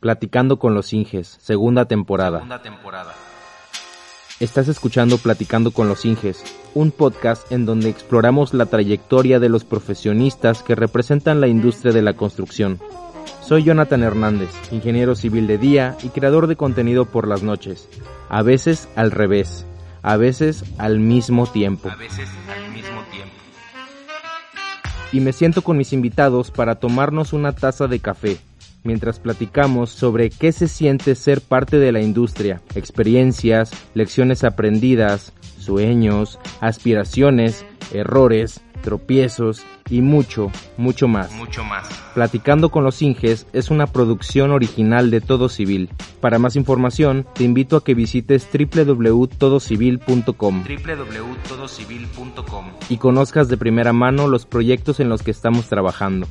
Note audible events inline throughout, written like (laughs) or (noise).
Platicando con los Inges, segunda temporada. Segunda temporada. Estás escuchando Platicando con los Inges, un podcast en donde exploramos la trayectoria de los profesionistas que representan la industria de la construcción. Soy Jonathan Hernández, ingeniero civil de día y creador de contenido por las noches. A veces al revés, a veces al mismo tiempo. A veces al mismo tiempo. Y me siento con mis invitados para tomarnos una taza de café mientras platicamos sobre qué se siente ser parte de la industria, experiencias, lecciones aprendidas, sueños, aspiraciones, errores, tropiezos y mucho, mucho más. Mucho más. Platicando con los Inges es una producción original de Todo Civil. Para más información, te invito a que visites www.todocivil.com www.todocivil.com y conozcas de primera mano los proyectos en los que estamos trabajando.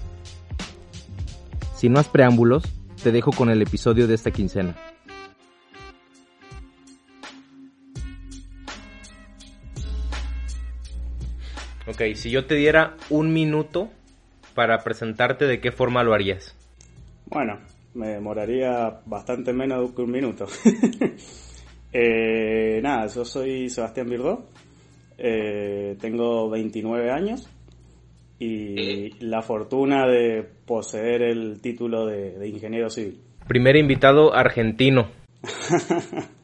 Sin más preámbulos, te dejo con el episodio de esta quincena. Ok, si yo te diera un minuto para presentarte, ¿de qué forma lo harías? Bueno, me demoraría bastante menos que un minuto. (laughs) Eh, nada, yo soy Sebastián Virdó, eh, tengo 29 años y la fortuna de poseer el título de, de ingeniero civil. Primer invitado argentino. (laughs)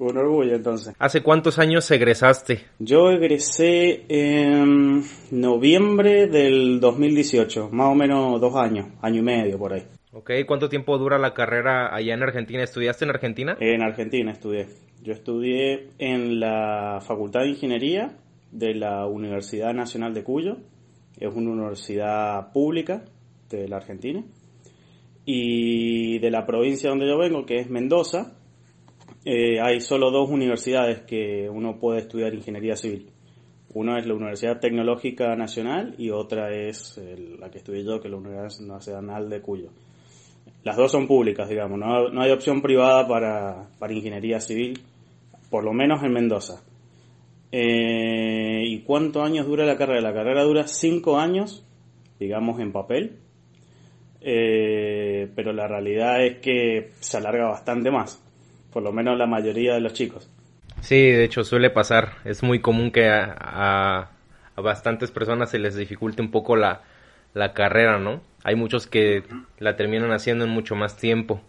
Un orgullo entonces. ¿Hace cuántos años egresaste? Yo egresé en noviembre del 2018, más o menos dos años, año y medio por ahí. Ok, ¿cuánto tiempo dura la carrera allá en Argentina? ¿Estudiaste en Argentina? En Argentina estudié. Yo estudié en la Facultad de Ingeniería de la Universidad Nacional de Cuyo. Es una universidad pública de la Argentina. Y de la provincia donde yo vengo, que es Mendoza, eh, hay solo dos universidades que uno puede estudiar ingeniería civil. Una es la Universidad Tecnológica Nacional y otra es el- la que estudié yo, que es la Universidad Nacional de Cuyo. Las dos son públicas, digamos, no, no hay opción privada para, para ingeniería civil, por lo menos en Mendoza. Eh, ¿Y cuántos años dura la carrera? La carrera dura cinco años, digamos, en papel, Eh, pero la realidad es que se alarga bastante más, por lo menos la mayoría de los chicos. Sí, de hecho suele pasar. Es muy común que a, a- a bastantes personas se les dificulte un poco la, la carrera, ¿no? Hay muchos que la terminan haciendo en mucho más tiempo.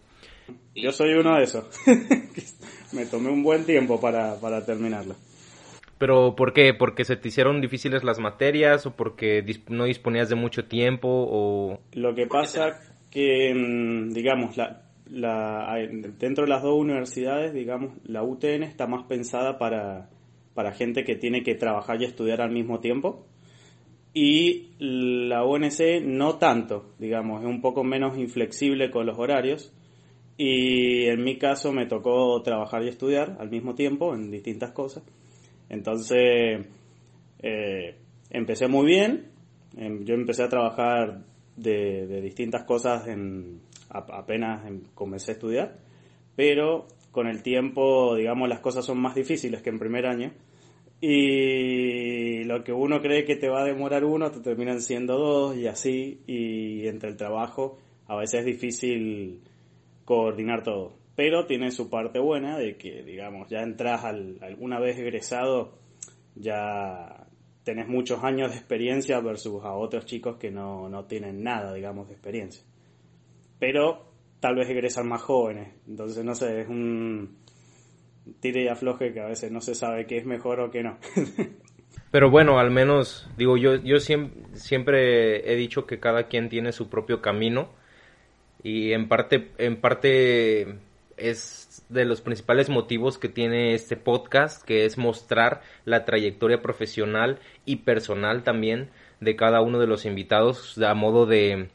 Yo soy uno de esos. (laughs) Me tomé un buen tiempo para, para terminarlo. Pero ¿por qué? ¿Porque se te hicieron difíciles las materias o porque no disponías de mucho tiempo o... Lo que pasa que, mm, digamos, la, la, dentro de las dos universidades, digamos, la UTN está más pensada para, para gente que tiene que trabajar y estudiar al mismo tiempo. Y la UNC no tanto, digamos, es un poco menos inflexible con los horarios. Y en mi caso me tocó trabajar y estudiar al mismo tiempo en distintas cosas. Entonces, eh, empecé muy bien. Em, Yo empecé a trabajar de, distintas cosas apenas em- comencé a estudiar, pero con el tiempo, digamos, las cosas son más difíciles que en primer año. Y lo que uno cree que te va a demorar uno, te terminan siendo dos y así. Y entre el trabajo, a veces es difícil coordinar todo. Pero tiene su parte buena de que, digamos, ya entras al, alguna vez egresado, ya tenés muchos años de experiencia versus a otros chicos que no, no tienen nada, digamos, de experiencia. Pero tal vez egresan más jóvenes. Entonces, no sé, es un tire y afloje que a veces no se sabe qué es mejor o qué no. (laughs) Pero bueno, al menos, digo, yo, yo siem- siempre he dicho que cada quien tiene su propio camino y en parte, en parte es de los principales motivos que tiene este podcast, que es mostrar la trayectoria profesional y personal también de cada uno de los invitados a modo de,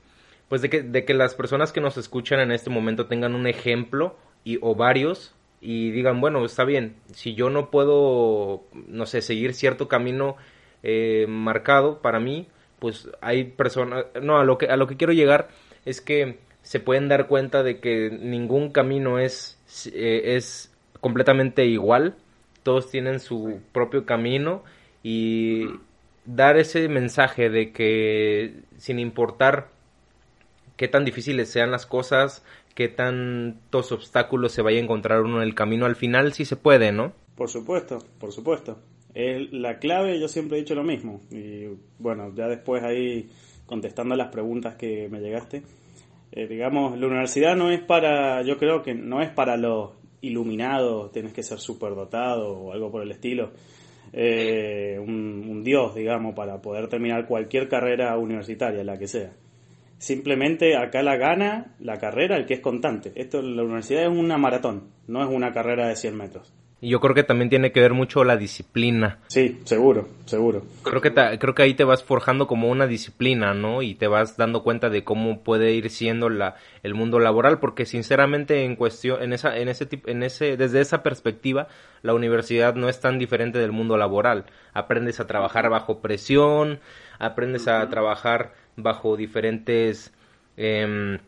pues de que, de que las personas que nos escuchan en este momento tengan un ejemplo y o varios y digan, bueno, está bien, si yo no puedo, no sé, seguir cierto camino eh, marcado para mí, pues hay personas, no, a lo que a lo que quiero llegar es que se pueden dar cuenta de que ningún camino es eh, es completamente igual, todos tienen su propio camino y dar ese mensaje de que sin importar qué tan difíciles sean las cosas, qué tantos obstáculos se vaya a encontrar uno en el camino, al final sí se puede, ¿no? Por supuesto, por supuesto. Es la clave, yo siempre he dicho lo mismo. Y bueno, ya después ahí contestando las preguntas que me llegaste, eh, digamos, la universidad no es para, yo creo que no es para los iluminados, tienes que ser superdotado o algo por el estilo. Eh, un, dios, digamos, para poder terminar cualquier carrera universitaria, la que sea. Simplemente acá la gana la carrera el que es constante. Esto, la universidad es una maratón, no es una carrera de 100 metros. Y yo creo que también tiene que ver mucho la disciplina. Sí, seguro, seguro. Creo que, ta- creo que ahí te vas forjando como una disciplina, ¿no? Y te vas dando cuenta de cómo puede ir siendo la, el mundo laboral, porque sinceramente en cuestión, en esa, en ese en ese, desde esa perspectiva, la universidad no es tan diferente del mundo laboral. Aprendes a trabajar bajo presión, aprendes a trabajar bajo diferentes, em,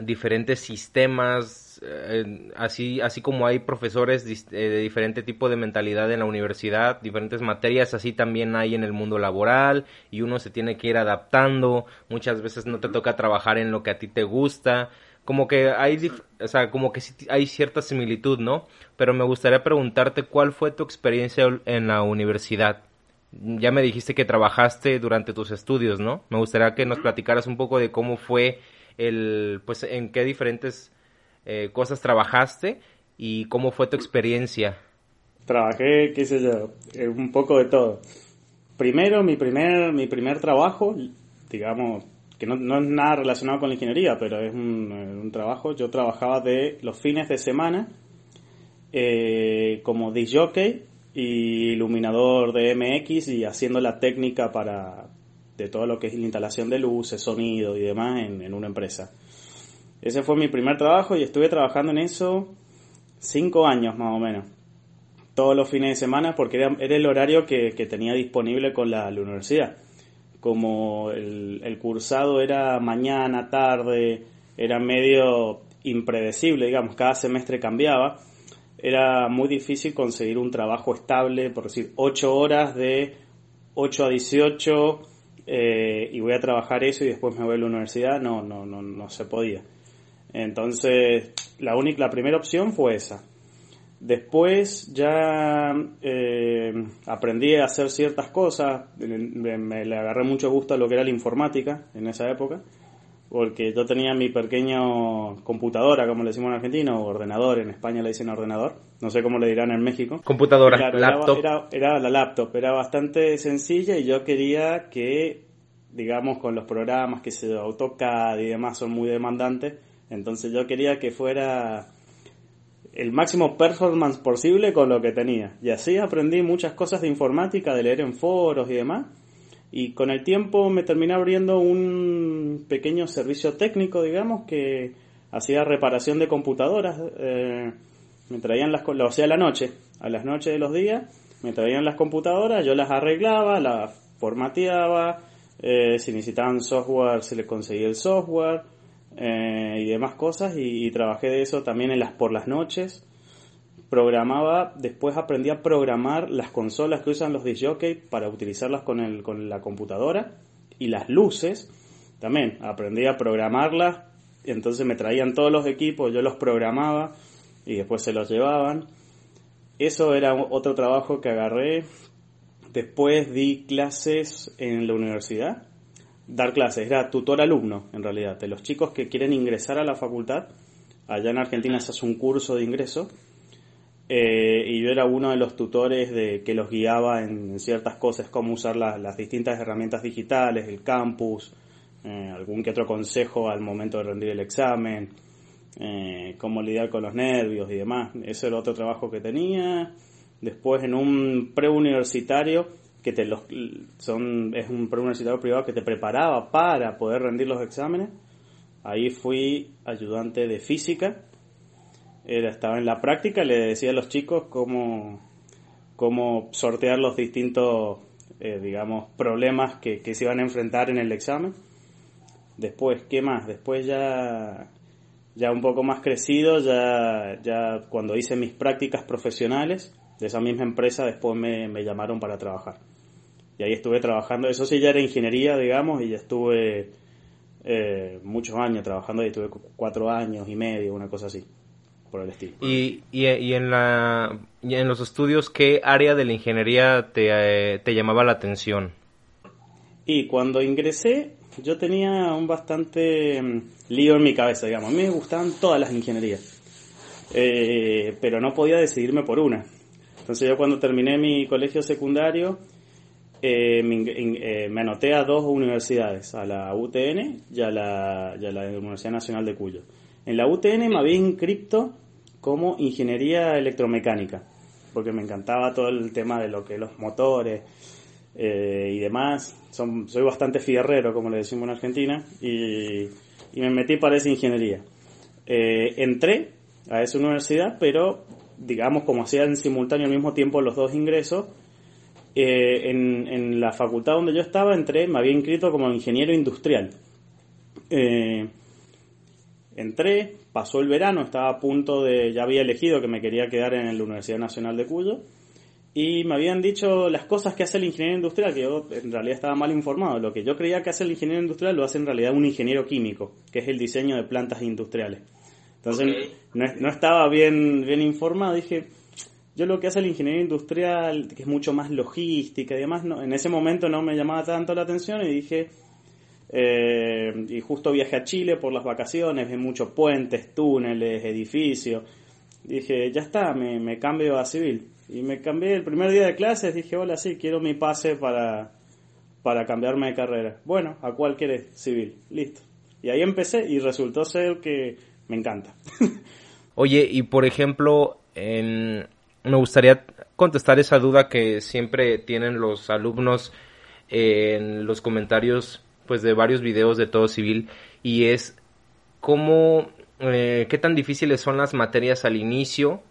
diferentes sistemas, eh, así, así como hay profesores eh, de diferente tipo de mentalidad en la universidad, diferentes materias, así también hay en el mundo laboral y uno se tiene que ir adaptando, muchas veces no te toca trabajar en lo que a ti te gusta, como que hay, o sea, como que sí hay cierta similitud, ¿no? Pero me gustaría preguntarte cuál fue tu experiencia en la universidad. Ya me dijiste que trabajaste durante tus estudios, ¿no? Me gustaría que nos platicaras un poco de cómo fue el, pues, en qué diferentes eh, cosas trabajaste y cómo fue tu experiencia. Trabajé, qué sé yo, eh, un poco de todo. Primero, mi primer, mi primer trabajo, digamos, que no, no es nada relacionado con la ingeniería, pero es un, eh, trabajo. Yo trabajaba de los fines de semana como disc jockey y iluminador de MX y haciendo la técnica para de todo lo que es la instalación de luces, sonido y demás en, en una empresa. Ese fue mi primer trabajo y estuve trabajando en eso cinco años más o menos. Todos los fines de semana porque era, era el horario que, tenía disponible con la, universidad. Como el, el cursado era mañana, tarde, era medio impredecible, digamos, cada semestre cambiaba era muy difícil conseguir un trabajo estable, por decir, 8 horas de 8 a 18 eh, y voy a trabajar eso y después me voy a la universidad, no, no, no, no se podía. Entonces, la única, la primera opción fue esa. Después ya eh, aprendí a hacer ciertas cosas, me, me le agarré mucho gusto a lo que era la informática en esa época porque yo tenía mi pequeño computadora, como le decimos en Argentina, o ordenador, en España le dicen ordenador, no sé cómo le dirán en México. Computadora, Claro, laptop. Era, era, era la laptop, era bastante sencilla y yo quería que, digamos, con los programas que se AutoCAD y demás son muy demandantes, entonces yo quería que fuera el máximo performance posible con lo que tenía. Y así aprendí muchas cosas de informática, de leer en foros y demás. Y con el tiempo me terminé abriendo un pequeño servicio técnico, digamos, que hacía reparación de computadoras. Eh, me traían las, lo hacía a la noche, a las noches de los días, me traían las computadoras, yo las arreglaba, las formateaba, eh, si necesitaban software se les conseguía el software eh, y demás cosas y, trabajé de eso también en las por las noches programaba, después aprendí a programar las consolas que usan los disjockey para utilizarlas con, el, con la computadora y las luces, también aprendí a programarlas, entonces me traían todos los equipos, yo los programaba y después se los llevaban. Eso era otro trabajo que agarré. Después di clases en la universidad. Dar clases, era tutor alumno en realidad, de los chicos que quieren ingresar a la facultad. Allá en Argentina se hace un curso de ingreso eh, y yo era uno de los tutores de que los guiaba en ciertas cosas, cómo usar la, las distintas herramientas digitales, el campus, eh, algún que otro consejo al momento de rendir el examen, eh, cómo lidiar con los nervios y demás. Ese era otro trabajo que tenía. Después en un preuniversitario que te los son es un preuniversitario privado que te preparaba para poder rendir los exámenes. Ahí fui ayudante de física era, estaba en la práctica, le decía a los chicos cómo, cómo sortear los distintos, eh, digamos, problemas que, que, se iban a enfrentar en el examen. Después, ¿qué más? Después ya, ya un poco más crecido, ya, ya cuando hice mis prácticas profesionales de esa misma empresa, después me, me llamaron para trabajar. Y ahí estuve trabajando, eso sí ya era ingeniería, digamos, y ya estuve eh, muchos años trabajando ahí, tuve cuatro años y medio, una cosa así, por el estilo. Y, y, y en, la, y en los estudios, ¿qué área de la ingeniería te, eh, te llamaba la atención? Y cuando ingresé, yo tenía un bastante mm, lío en mi cabeza, digamos. A mí me gustaban todas las ingenierías, eh, pero no podía decidirme por una. Entonces yo cuando terminé mi colegio secundario, eh, me, eh, anoté a dos universidades, a la UTN y a la, Universidad Nacional de Cuyo. En la UTN me había inscrito como ingeniería electromecánica, porque me encantaba todo el tema de lo que los motores eh, y demás. Soy bastante fierrero, como le decimos en Argentina, y, y me metí para esa ingeniería. Eh, entré a esa universidad, pero digamos como hacían simultáneo al mismo tiempo los dos ingresos, eh, en, en, la facultad donde yo estaba entré, me había inscrito como ingeniero industrial. Eh, entré, pasó el verano, estaba a punto de, ya había elegido que me quería quedar en la Universidad Nacional de Cuyo, y me habían dicho las cosas que hace el ingeniero industrial, que yo en realidad estaba mal informado. Lo que yo creía que hace el ingeniero industrial lo hace en realidad un ingeniero químico, que es el diseño de plantas industriales. Entonces okay. no, no, estaba bien, bien informado, dije, yo lo que hace el ingeniero industrial, que es mucho más logística y demás, no, en ese momento no me llamaba tanto la atención y dije, eh, y justo viajé a Chile por las vacaciones, vi muchos puentes, túneles, edificios, dije, ya está, me, me cambio a civil. Y me cambié el primer día de clases, dije, hola, sí, quiero mi pase para, para cambiarme de carrera. Bueno, ¿a cuál quieres? Civil, listo. Y ahí empecé y resultó ser que me encanta. Oye, y por ejemplo, en, me gustaría contestar esa duda que siempre tienen los alumnos en los comentarios pues de varios videos de todo civil y es cómo eh, qué tan difíciles son las materias al inicio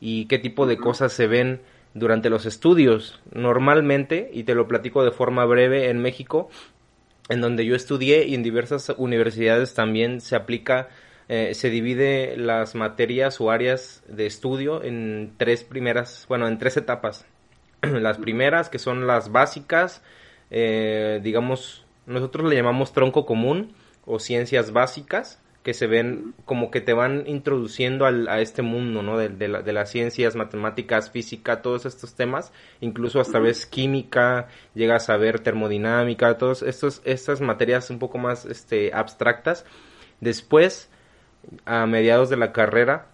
y qué tipo de cosas se ven durante los estudios. Normalmente, y te lo platico de forma breve, en México, en donde yo estudié y en diversas universidades también se aplica eh, se divide las materias o áreas de estudio en tres primeras, bueno, en tres etapas. (clears throat) las primeras, que son las básicas, eh, digamos, nosotros le llamamos tronco común o ciencias básicas, que se ven como que te van introduciendo al, a este mundo, ¿no? De, de, la, de, las ciencias, matemáticas, física, todos estos temas, incluso hasta vez química, llegas a ver termodinámica, todas estas materias un poco más este, abstractas. Después, a mediados de la carrera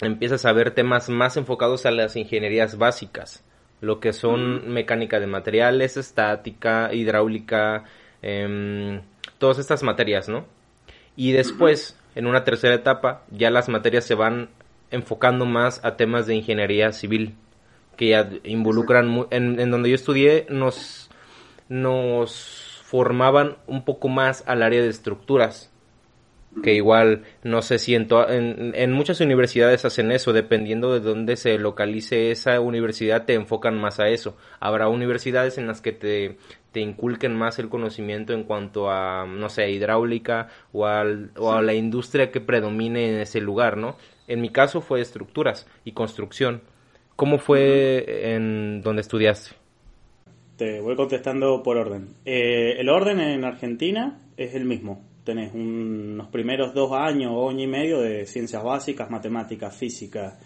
empiezas a ver temas más enfocados a las ingenierías básicas, lo que son mecánica de materiales, estática, hidráulica, eh, todas estas materias, ¿no? Y después, en una tercera etapa, ya las materias se van enfocando más a temas de ingeniería civil, que ya involucran, en, en donde yo estudié, nos, nos formaban un poco más al área de estructuras, que igual no sé si en, en, en, muchas universidades hacen eso, dependiendo de dónde se localice esa universidad, te enfocan más a eso. Habrá universidades en las que te, te inculquen más el conocimiento en cuanto a, no sé, hidráulica o, al, o a la industria que predomine en ese lugar, ¿no? En mi caso fue estructuras y construcción. ¿Cómo fue en donde estudiaste? Te voy contestando por orden. Eh, el orden en Argentina es el mismo tenés unos primeros dos años o año y medio de ciencias básicas, matemáticas, física,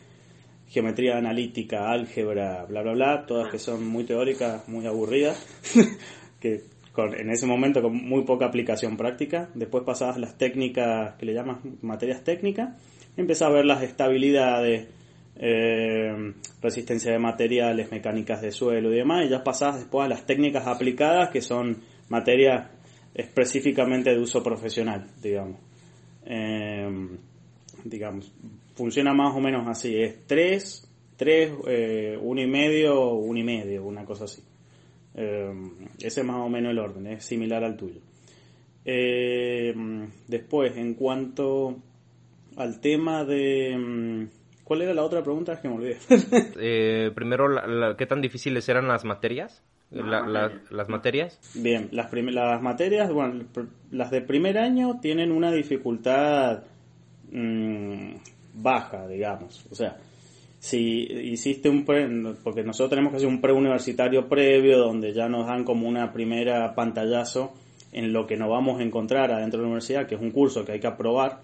geometría analítica, álgebra, bla, bla, bla, todas que son muy teóricas, muy aburridas, (laughs) que con, en ese momento con muy poca aplicación práctica. Después pasabas las técnicas que le llamas materias técnicas, empezás a ver las estabilidades, eh, resistencia de materiales, mecánicas de suelo y demás, y ya pasabas después a las técnicas aplicadas, que son materias específicamente de uso profesional, digamos. Eh, digamos, funciona más o menos así, es 3, 3, eh, 1 y medio, 1 y medio, una cosa así. Eh, ese es más o menos el orden, es similar al tuyo. Eh, después, en cuanto al tema de... ¿Cuál era la otra pregunta? Es que me olvidé. (laughs) eh, primero, la, la, ¿qué tan difíciles eran las materias? La, la, las materias? Bien, las, las materias, bueno, las de primer año tienen una dificultad mmm, baja, digamos. O sea, si hiciste un pre, porque nosotros tenemos que hacer un preuniversitario previo donde ya nos dan como una primera pantallazo en lo que nos vamos a encontrar adentro de la universidad, que es un curso que hay que aprobar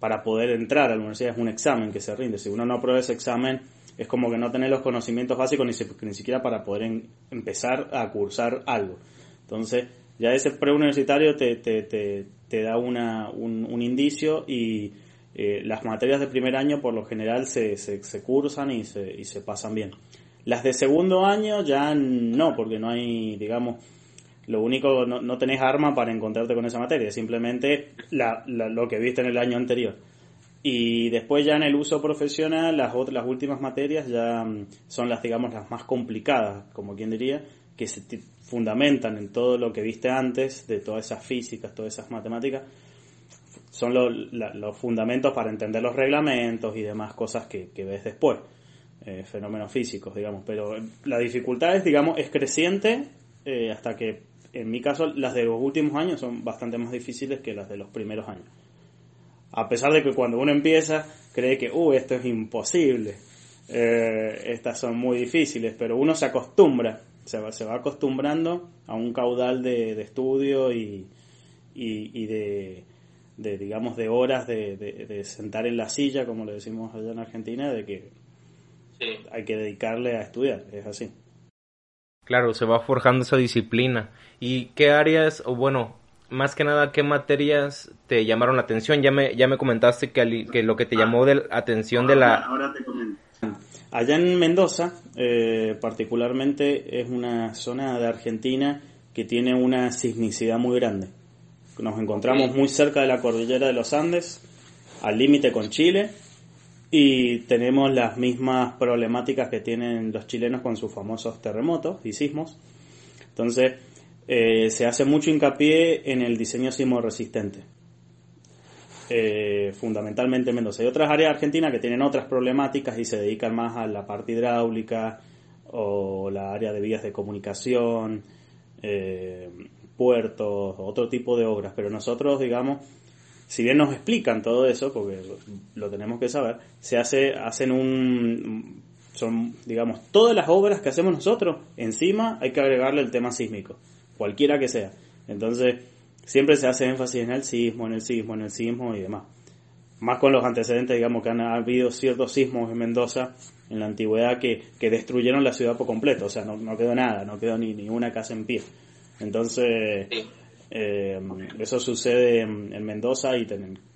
para poder entrar a la universidad, es un examen que se rinde. Si uno no aprueba ese examen, es como que no tener los conocimientos básicos ni, ni siquiera para poder empezar a cursar algo. Entonces, ya ese preuniversitario te, te, te, te da una, un, indicio y eh, las materias de primer año por lo general se, se, se cursan y se, y se pasan bien. Las de segundo año ya no, porque no hay, digamos, lo único, no, no tenés arma para encontrarte con esa materia, simplemente la, lo que viste en el año anterior. Y después ya en el uso profesional, las, otras, las últimas materias ya mm, son las, digamos, las más complicadas, como quien diría, que se fundamentan en todo lo que viste antes, de todas esas físicas, todas esas matemáticas, son los fundamentos para entender los reglamentos y demás cosas que, que ves después, eh, fenómenos físicos, digamos. Pero la dificultad es, digamos, es creciente eh, hasta que, en mi caso, las de los últimos años son bastante más difíciles que las de los primeros años. A pesar de que cuando uno empieza cree que, uh, esto es imposible, eh, estas son muy difíciles, pero uno se acostumbra, se va, se va acostumbrando a un caudal de, estudio y, y, de, de, digamos, de horas de, de, sentar en la silla, como le decimos allá en Argentina, de que hay que dedicarle a estudiar, es así. Claro, se va forjando esa disciplina. ¿Y qué áreas, o bueno, más que nada, ¿qué materias te llamaron la atención? Ya me, ya me comentaste que, que lo que te llamó de atención de la... Ahora te comento. Allá en Mendoza, eh, particularmente, es una zona de Argentina que tiene una sismicidad muy grande. Nos encontramos muy cerca de la cordillera de los Andes, al límite con Chile, y tenemos las mismas problemáticas que tienen los chilenos con sus famosos terremotos y sismos. Entonces, eh, se hace mucho hincapié en el diseño sismo resistente. Eh, fundamentalmente en Mendoza. Hay otras áreas de Argentina que tienen otras problemáticas y se dedican más a la parte hidráulica o la área de vías de comunicación, eh, puertos, otro tipo de obras. Pero nosotros, digamos, si bien nos explican todo eso, porque lo, tenemos que saber, se hace, hacen un, son, digamos, todas las obras que hacemos nosotros, encima hay que agregarle el tema sísmico cualquiera que sea. Entonces, siempre se hace énfasis en el sismo, en el sismo, en el sismo y demás. Más con los antecedentes, digamos, que han habido ciertos sismos en Mendoza en la antigüedad que, que destruyeron la ciudad por completo, o sea, no, no quedó nada, no quedó ni, ni una casa en pie. Entonces, eh, eso sucede en, Mendoza y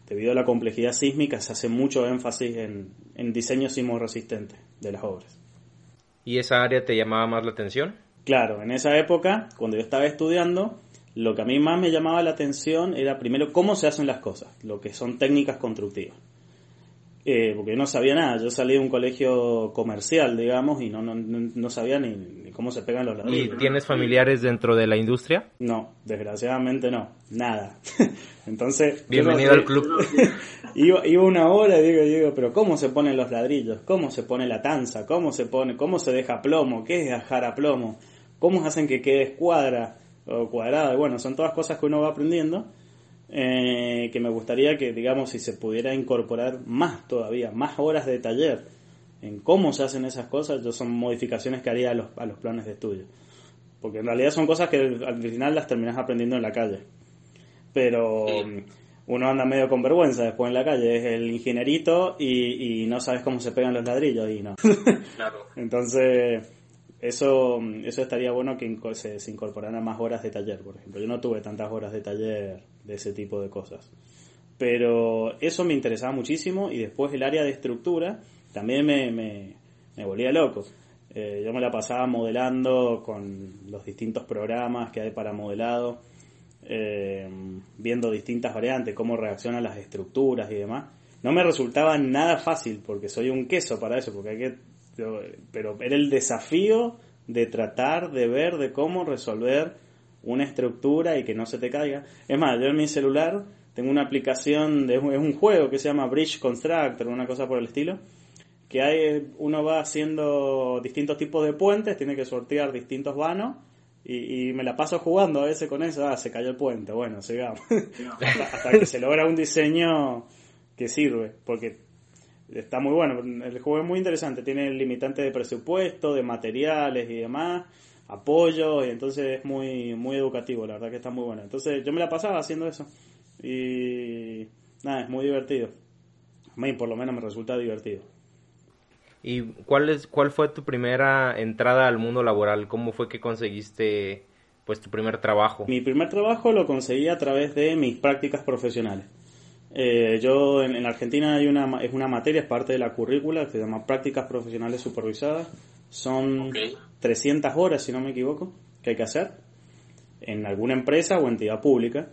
debido a la complejidad sísmica se hace mucho énfasis en, en diseño sismo resistente de las obras. ¿Y esa área te llamaba más la atención? Claro, en esa época, cuando yo estaba estudiando, lo que a mí más me llamaba la atención era primero cómo se hacen las cosas, lo que son técnicas constructivas. Eh, porque yo no sabía nada, yo salí de un colegio comercial, digamos, y no, no, no sabía ni, cómo se pegan los ladrillos. ¿Y tienes familiares dentro de la industria? No, desgraciadamente no, nada. (laughs) Entonces... Bienvenido al club. (laughs) iba, iba una hora y digo, digo, pero ¿cómo se ponen los ladrillos? ¿Cómo se pone la tanza? ¿Cómo se pone? ¿Cómo se deja plomo? ¿Qué es dejar a plomo? Cómo hacen que quede escuadra o cuadrada. Bueno, son todas cosas que uno va aprendiendo. Eh, que me gustaría que, digamos, si se pudiera incorporar más todavía, más horas de taller en cómo se hacen esas cosas, yo son modificaciones que haría a los, a los planes de estudio. Porque en realidad son cosas que al final las terminas aprendiendo en la calle. Pero uno anda medio con vergüenza después en la calle, es el ingenierito y, y no sabes cómo se pegan los ladrillos y no. Claro. (laughs) Entonces, eso, eso estaría bueno que se, se incorporaran más horas de taller, por ejemplo. Yo no tuve tantas horas de taller de ese tipo de cosas. Pero eso me interesaba muchísimo y después el área de estructura también me, me, me volvía loco. Eh, yo me la pasaba modelando con los distintos programas que hay para modelado, eh, viendo distintas variantes, cómo reaccionan las estructuras y demás. No me resultaba nada fácil porque soy un queso para eso, porque hay que pero, era el desafío de tratar de ver de cómo resolver una estructura y que no se te caiga. Es más, yo en mi celular tengo una aplicación, de, es un juego que se llama Bridge Constructor, una cosa por el estilo, que hay, uno va haciendo distintos tipos de puentes, tiene que sortear distintos vanos, y, me la paso jugando a veces con eso, ah, se cayó el puente, bueno, sigamos. (laughs) hasta que se logra un diseño que sirve, porque está muy bueno. El juego es muy interesante. Tiene el limitante de presupuesto, de materiales y demás. apoyo, y entonces es muy, muy educativo, la verdad que está muy bueno. Entonces yo me la pasaba haciendo eso y nada, es muy divertido. A mí por lo menos me resulta divertido. ¿Y cuál, es, cuál fue tu primera entrada al mundo laboral? ¿Cómo fue que conseguiste pues tu primer trabajo? Mi primer trabajo lo conseguí a través de mis prácticas profesionales. Eh, yo en, en, Argentina hay una, es una materia, es parte de la currícula, que se llama Prácticas Profesionales Supervisadas. Son 300 horas, si no me equivoco, que hay que hacer en alguna empresa o entidad pública.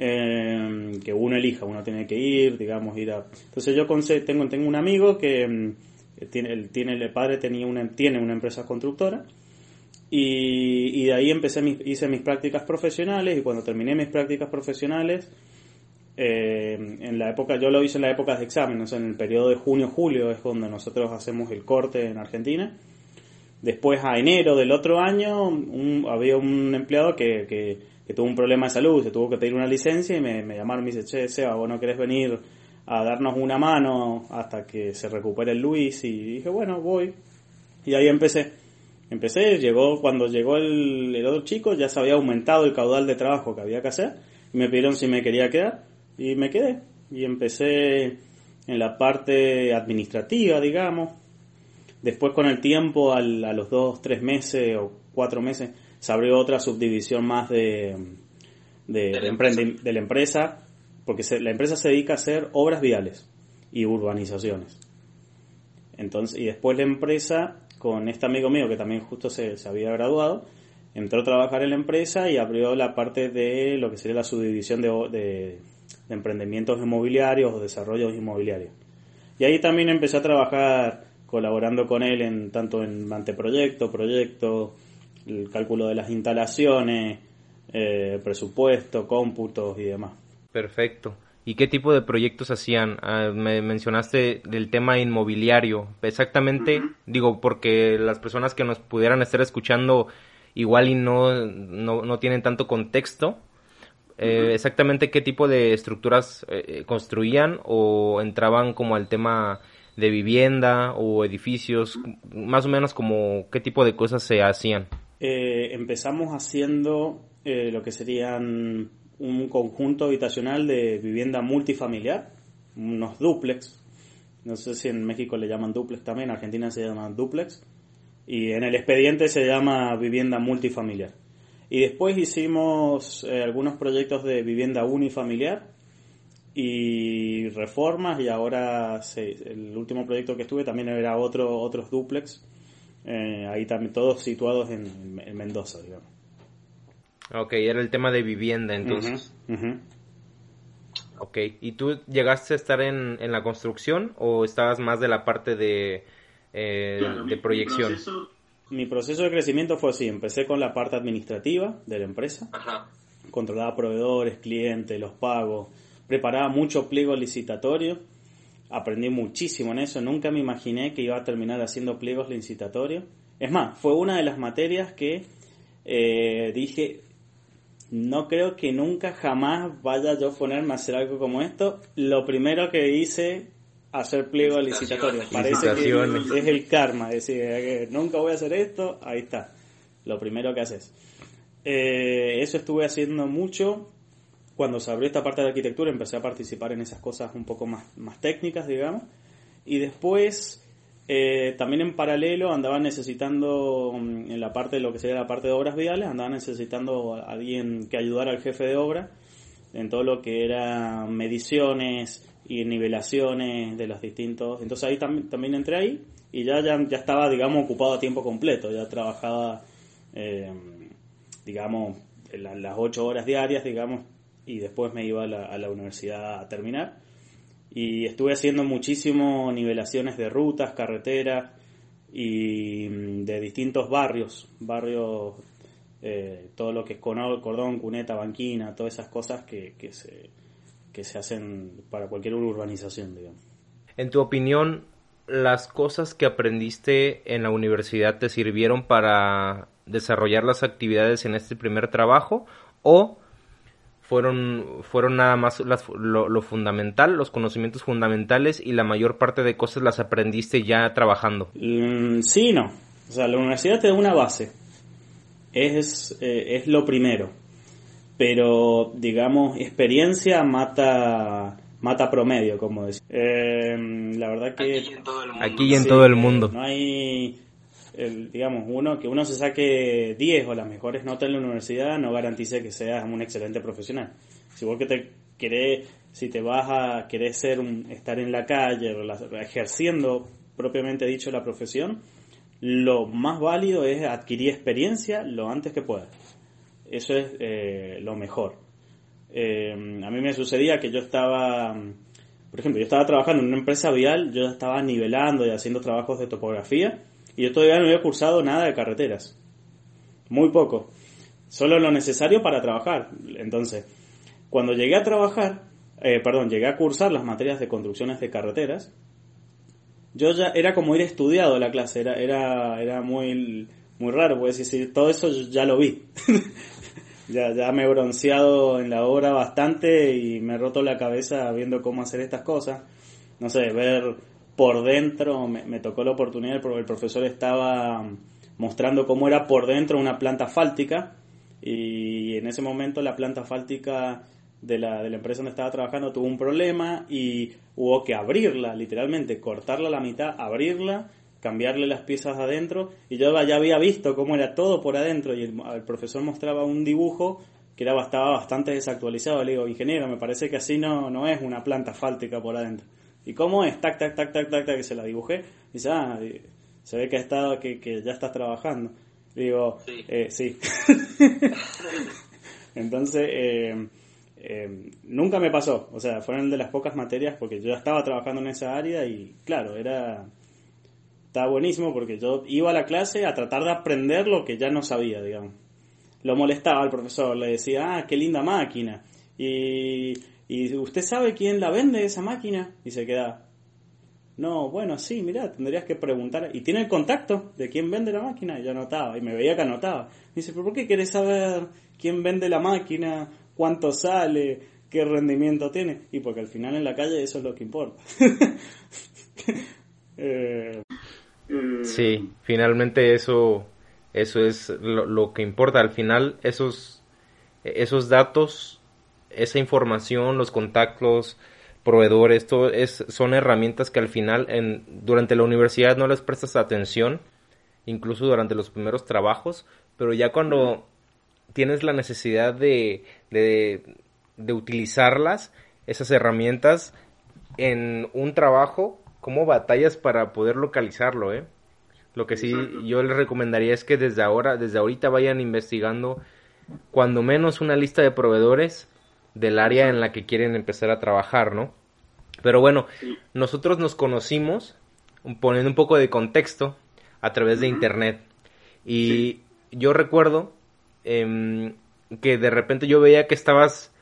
Eh, que uno elija, uno tiene que ir, digamos, ir a... Entonces yo tengo, tengo un amigo que mm, tiene, el, tiene, el padre tenía una, tiene una empresa constructora y, y de ahí empecé mis, hice mis prácticas profesionales y cuando terminé mis prácticas profesionales eh, en la época, yo lo hice en la época de exámenes, en el periodo de junio-julio es donde nosotros hacemos el corte en Argentina. Después a enero del otro año había un empleado que, que, tuvo un problema de salud, se tuvo que pedir una licencia y me, me llamaron y me dice, che, Seba, vos no querés venir a darnos una mano hasta que se recupere el Luis y dije, bueno, voy. Y ahí empecé. Empecé, llegó, cuando llegó el, el otro chico ya se había aumentado el caudal de trabajo que había que hacer y me pidieron si me quería quedar y me quedé. Y empecé en la parte administrativa, digamos. Después con el tiempo, al, a los dos, tres meses o cuatro meses, se abrió otra subdivisión más de, de, de, la empresa, porque la empresa se dedica a hacer obras viales y urbanizaciones. Entonces, y después la empresa, con este amigo mío que también justo se, se había graduado, entró a trabajar en la empresa y abrió la parte de lo que sería la subdivisión de, de emprendimientos inmobiliarios o desarrollos inmobiliarios. Y ahí también empecé a trabajar colaborando con él en tanto en anteproyecto, proyecto, el cálculo de las instalaciones, eh, presupuesto, cómputos y demás. Perfecto. ¿Y qué tipo de proyectos hacían? Ah, me mencionaste del tema inmobiliario. Exactamente, digo, porque las personas que nos pudieran estar escuchando igual y no, no, no tienen tanto contexto, eh, exactamente qué tipo de estructuras eh, eh, construían o entraban como al tema de vivienda o edificios, más o menos como qué tipo de cosas se hacían. empezamos haciendo lo que serían un conjunto habitacional de vivienda multifamiliar, unos duplex, no sé si en México le llaman duplex también, en Argentina se llaman duplex, y en el expediente se llama vivienda multifamiliar. Y después hicimos eh, algunos proyectos de vivienda unifamiliar y reformas y ahora el último proyecto que estuve también era otro otros duplex eh, ahí también todos situados en, Mendoza digamos. Ok, era el tema de vivienda entonces. Ok, ¿y tú llegaste a estar en, en, la construcción o estabas más de la parte de, eh, de proyección? mi proceso de crecimiento fue así. Empecé con la parte administrativa de la empresa. Controlaba proveedores, clientes, los pagos. Preparaba mucho pliego licitatorio. Aprendí muchísimo en eso. Nunca me imaginé que iba a terminar haciendo pliegos licitatorios. Es más, fue una de las materias que eh, dije, no creo que nunca jamás vaya yo a ponerme a hacer algo como esto. Lo primero que hice hacer pliego licitatorio. Parece que es el karma, es decir, que nunca voy a hacer esto, ahí está, lo primero que haces. Eh, eso estuve haciendo mucho. Cuando se abrió esta parte de arquitectura empecé a participar en esas cosas un poco más, más técnicas, digamos. Y después, eh, también en paralelo, andaba necesitando, mm, en la parte de lo que sería la parte de obras viales, andaba necesitando a alguien que ayudara al jefe de obra en todo lo que era mediciones, y nivelaciones de los distintos. Entonces ahí también, también entré ahí y ya, ya, ya estaba, digamos, ocupado a tiempo completo. Ya trabajaba, eh, digamos, las ocho horas diarias, digamos, y después me iba a la, a la universidad a terminar. Y estuve haciendo muchísimo nivelaciones de rutas, carreteras y mm, de distintos barrios, barrios, eh, todo lo que es cordón, cuneta, banquina, todas esas cosas que, que se que se hacen para cualquier urbanización, digamos. En tu opinión, ¿las cosas que aprendiste en la universidad te sirvieron para desarrollar las actividades en este primer trabajo o fueron, fueron nada más lo, fundamental, los conocimientos fundamentales y la mayor parte de cosas las aprendiste ya trabajando? Mm, sí no. O sea, la universidad te da una base. es, eh, es lo primero. Pero, digamos, experiencia mata mata promedio, como decía. Eh, la verdad que... Aquí y en todo el mundo. Aquí y en Sí, todo el mundo. No hay, el- digamos, uno que uno se saque 10 o las mejores notas en la universidad no garantice que seas un excelente profesional. Si vos que te querés, si te vas a querer ser un, estar en la calle, ejerciendo propiamente dicho la profesión, lo más válido es adquirir experiencia lo antes que puedas. Eso es eh, lo mejor. Eh, a mí me sucedía que yo estaba, por ejemplo, yo estaba trabajando en una empresa vial, yo estaba nivelando y haciendo trabajos de topografía y yo todavía no había cursado nada de carreteras. Muy poco. Solo lo necesario para trabajar. Entonces, cuando llegué a trabajar, eh, perdón, llegué a cursar las materias de construcciones de carreteras, yo ya era como ir estudiado la clase, era, era, era muy, muy raro, pues decir, todo eso ya lo vi. (laughs) ya, ya me he bronceado en la obra bastante y me he roto la cabeza viendo cómo hacer estas cosas. No sé, ver por dentro, me, tocó la oportunidad, porque el profesor estaba mostrando cómo era por dentro una planta fáltica y en ese momento la planta fáltica de la, de la empresa donde estaba trabajando tuvo un problema y hubo que abrirla, literalmente, cortarla a la mitad, abrirla, cambiarle las piezas adentro y yo ya había visto cómo era todo por adentro y el, el profesor mostraba un dibujo que era, estaba bastante desactualizado. Le digo, ingeniero, me parece que así no, no es una planta fáltica por adentro. ¿Y cómo es? Tac, tac, tac, tac, tac, tac, que se la dibujé. Dice, ah, y se ve que, ha estado, que, que ya estás trabajando. Digo, Sí. eh, sí. (laughs) Entonces, eh, eh, nunca me pasó. O sea, fueron de las pocas materias porque yo ya estaba trabajando en esa área y, claro, era. Estaba buenísimo porque yo iba a la clase a tratar de aprender lo que ya no sabía, digamos. Lo molestaba al profesor, le decía, ah, qué linda máquina. Y, y usted sabe quién la vende esa máquina? Y se queda, no, bueno, sí, mira, tendrías que preguntar. ¿Y tiene el contacto de quién vende la máquina? Y yo anotaba, y me veía que anotaba. Me dice, ¿pero por qué querés saber quién vende la máquina? ¿Cuánto sale? ¿Qué rendimiento tiene? Y porque al final en la calle eso es lo que importa. (laughs) Eh, Sí, finalmente eso, eso es lo, que importa. Al final, esos, esos datos, esa información, los contactos, proveedores, todo es, son herramientas que al final en, durante la universidad no les prestas atención, incluso durante los primeros trabajos, pero ya cuando tienes la necesidad de, de utilizarlas, esas herramientas, en un trabajo, cómo batallas para poder localizarlo, ¿eh? Lo que sí yo les recomendaría es que desde ahora, desde ahorita vayan investigando cuando menos una lista de proveedores del área en la que quieren empezar a trabajar, ¿no? Pero bueno, nosotros nos conocimos, poniendo un poco de contexto, a través de internet. Y yo recuerdo em, que de repente yo veía que estabas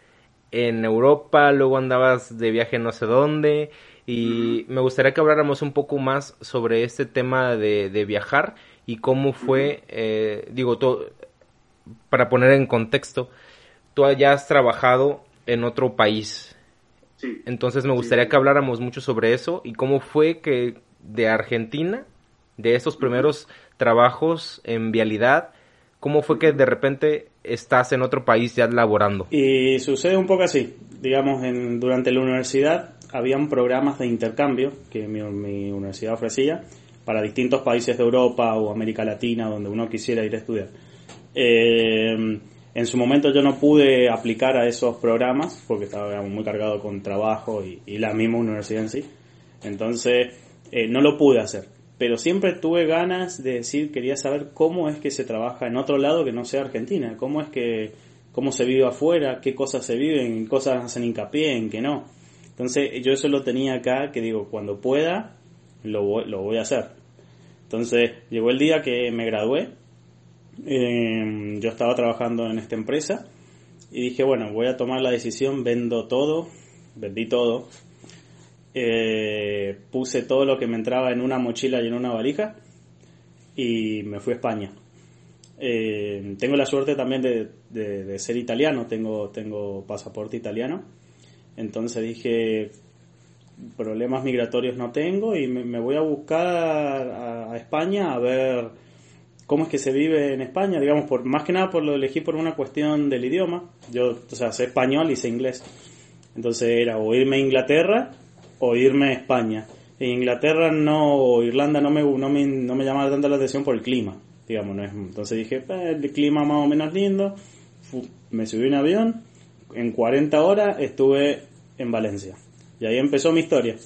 en Europa, luego andabas de viaje no sé dónde, y me gustaría que habláramos un poco más sobre este tema de, de viajar y cómo fue, eh, digo, to- para poner en contexto, tú ya has trabajado en otro país, sí. entonces me gustaría que habláramos mucho sobre eso y cómo fue que de Argentina, de estos primeros trabajos en vialidad, cómo fue que de repente estás en otro país ya laborando. Y sucede un poco así. Digamos, en, durante la universidad habían programas de intercambio que mi, universidad ofrecía para distintos países de Europa o América Latina donde uno quisiera ir a estudiar. Eh, en su momento yo no pude aplicar a esos programas porque estaba muy cargado con trabajo y, la misma universidad en sí. Entonces eh, no lo pude hacer. Pero siempre tuve ganas de decir, quería saber cómo es que se trabaja en otro lado que no sea Argentina, cómo es que, cómo se vive afuera, qué cosas se viven, qué cosas hacen hincapié, en qué no. Entonces yo eso lo tenía acá, que digo, cuando pueda, lo voy, lo voy a hacer. Entonces llegó el día que me gradué, eh, yo estaba trabajando en esta empresa y dije, bueno, voy a tomar la decisión, vendo todo, vendí todo, eh, puse todo lo que me entraba en una mochila y en una valija y me fui a España. Eh, tengo la suerte también de, de- de ser italiano, tengo, tengo pasaporte italiano, entonces dije, problemas migratorios no tengo y me, voy a buscar a, España a ver cómo es que se vive en España, digamos, por más que nada por lo elegí por una cuestión del idioma. Yo, o sea, sé español y sé inglés. Entonces era o irme a Inglaterra o irme a España. En Inglaterra no, o Irlanda no me, no me, no me llamaba tanto la atención por el clima, digamos, no es, entonces dije, "Eh, el clima más o menos lindo, me subí en avión, en 40 horas estuve en Valencia. Y ahí empezó mi historia.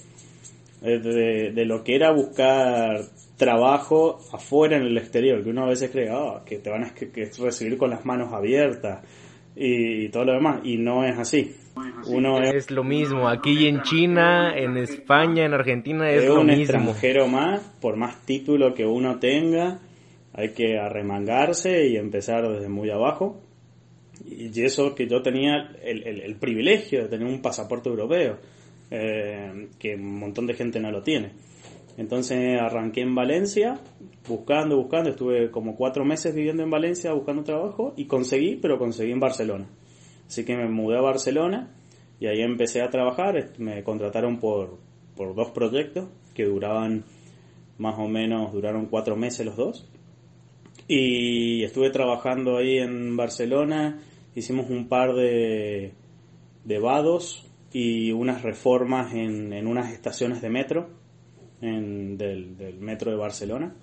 Eh, De, de lo que era buscar trabajo afuera en el exterior, que uno a veces cree "Ah, que te van a que- que recibir con las manos abiertas y, todo lo demás, y no es así. Uno es, Es lo mismo, aquí en China, en España, en Argentina es, es lo un mismo. extranjero más, por más título que uno tenga, hay que arremangarse y empezar desde muy abajo. Y eso que yo tenía el, el- privilegio de tener un pasaporte europeo, eh, que un montón de gente no lo tiene. Entonces arranqué en Valencia, buscando, buscando, estuve como cuatro meses viviendo en Valencia buscando trabajo y conseguí, pero conseguí en Barcelona. Así que me mudé a Barcelona y ahí empecé a trabajar, me contrataron por, por dos proyectos que duraban más o menos, duraron cuatro meses los dos. Y estuve trabajando ahí en Barcelona, hicimos un par de, de vados y unas reformas en, en unas estaciones de metro, en, del, del metro de Barcelona.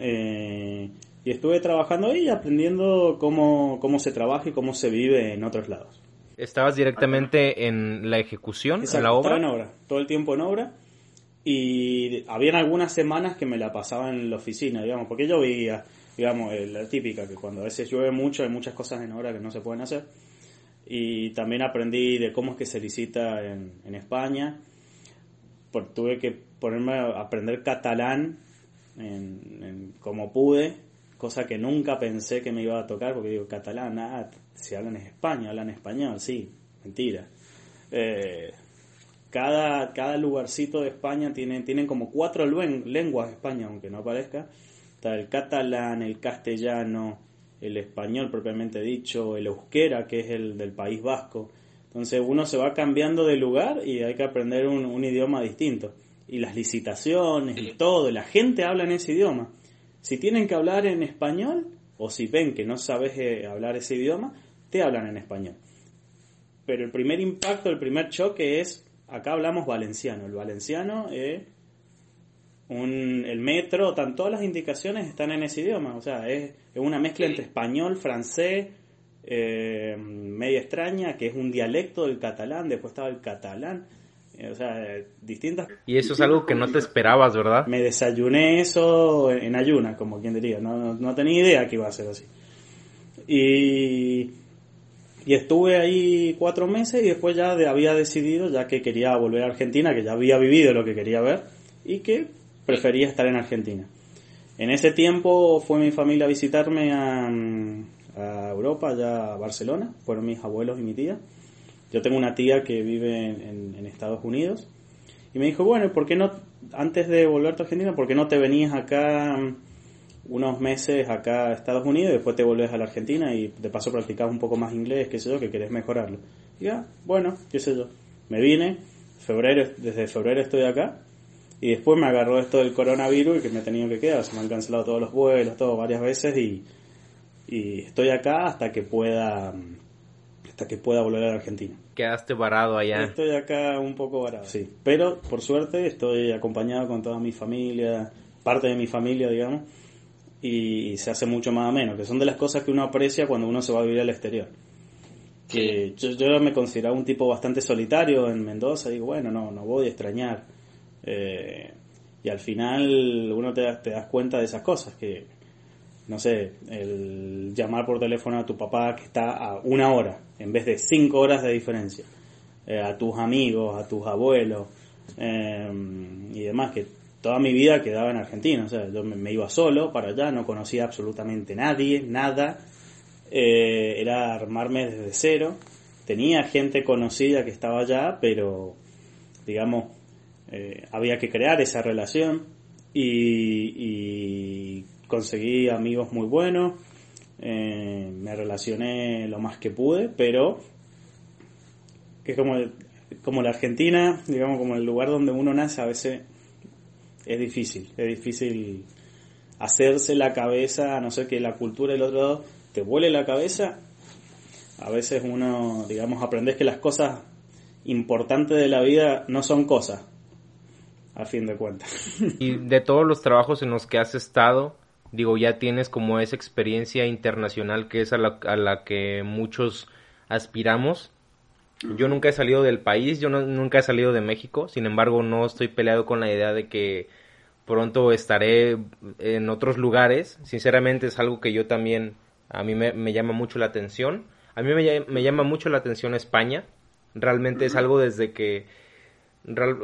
Eh, y estuve trabajando ahí y aprendiendo cómo, cómo se trabaja y cómo se vive en otros lados. ¿Estabas directamente en la ejecución, en Exacto, la obra? estaba en obra, todo el tiempo en obra. Y habían algunas semanas que me la pasaba en la oficina, digamos, porque yo veía, digamos, eh, la típica, que cuando a veces llueve mucho hay muchas cosas en obra que no se pueden hacer. Y también aprendí de cómo es que se licita en, en España. Por, tuve que ponerme a aprender catalán en, en como pude, cosa que nunca pensé que me iba a tocar, porque digo, catalán, nada, si hablan en España, hablan español, sí, mentira. Eh, cada, cada lugarcito de España tiene, tienen como cuatro lenguas España, aunque no parezca. Está el catalán, el castellano, el español propiamente dicho, el euskera, que es el del País Vasco. Entonces uno se va cambiando de lugar y hay que aprender un, un idioma distinto. Y las licitaciones y todo, la gente habla en ese idioma. Si tienen que hablar en español, o si ven que no sabes eh, hablar ese idioma, te hablan en español. Pero el primer impacto, el primer choque es, acá hablamos valenciano. El valenciano es un, el metro, tan, todas las indicaciones están en ese idioma. O sea, es, es una mezcla entre español, francés, eh, media extraña, que es un dialecto del catalán, después estaba el catalán. eh, o sea, distintas Y eso es algo que no te esperabas, ¿verdad? me desayuné eso en ayunas, como quien diría. No, no, no tenía idea que iba a ser así. Y, y estuve ahí cuatro meses y después ya de- había decidido, ya que quería volver a Argentina, que ya había vivido lo que quería ver y que prefería estar en Argentina. En ese tiempo fue mi familia a visitarme a, a Europa, ya a Barcelona. Fueron mis abuelos y mi tía. Yo tengo una tía que vive en- en- en Estados Unidos y me dijo, bueno, ¿por qué no, antes de volverte a Argentina, por qué no te venías acá unos meses acá a Estados Unidos y después te volvés a la Argentina y de paso practicás un poco más inglés, qué sé yo, que querés mejorarlo? Y ya, bueno, qué sé yo. Me vine, febrero, desde febrero estoy acá y después me agarró esto del coronavirus y que me he tenido que quedar, se me han cancelado todos los vuelos, todo varias veces y, y estoy acá hasta que pueda hasta que pueda volver a la Argentina. Quedaste varado allá. Estoy acá un poco varado. Sí, pero por suerte estoy acompañado con toda mi familia, parte de mi familia, digamos, y se hace mucho más ameno, que son de las cosas que uno aprecia cuando uno se va a vivir al exterior. Que yo, yo me consideraba un tipo bastante solitario en Mendoza, digo, bueno, no, no voy a extrañar. Eh, y al final uno te, te das cuenta de esas cosas, que, no sé, el llamar por teléfono a tu papá que está a una hora, en vez de cinco horas de diferencia, eh, a tus amigos, a tus abuelos eh, y demás, que toda mi vida quedaba en Argentina, o sea, yo me, iba solo para allá, no conocía absolutamente nadie, nada, era armarme desde cero, tenía gente conocida que estaba allá, pero digamos, eh, había que crear esa relación y, y conseguí amigos muy buenos, eh, me relacioné lo más que pude, pero es como, como la Argentina, digamos, como el lugar donde uno nace, a veces es difícil, es difícil hacerse la cabeza, a no ser que la cultura del otro lado te vuele la cabeza, a veces uno, digamos, aprendes que las cosas importantes de la vida no son cosas, a fin de cuentas. (laughs) Y de todos los trabajos en los que has estado, digo, ya tienes como esa experiencia internacional que es a la, a la que muchos aspiramos. Yo nunca he salido del país, yo nunca he salido de México, sin embargo no estoy peleado con la idea de que pronto estaré en otros lugares. Sinceramente es algo que yo también, a mí me, llama mucho la atención. A mí me, llama mucho la atención España. Realmente es algo desde que,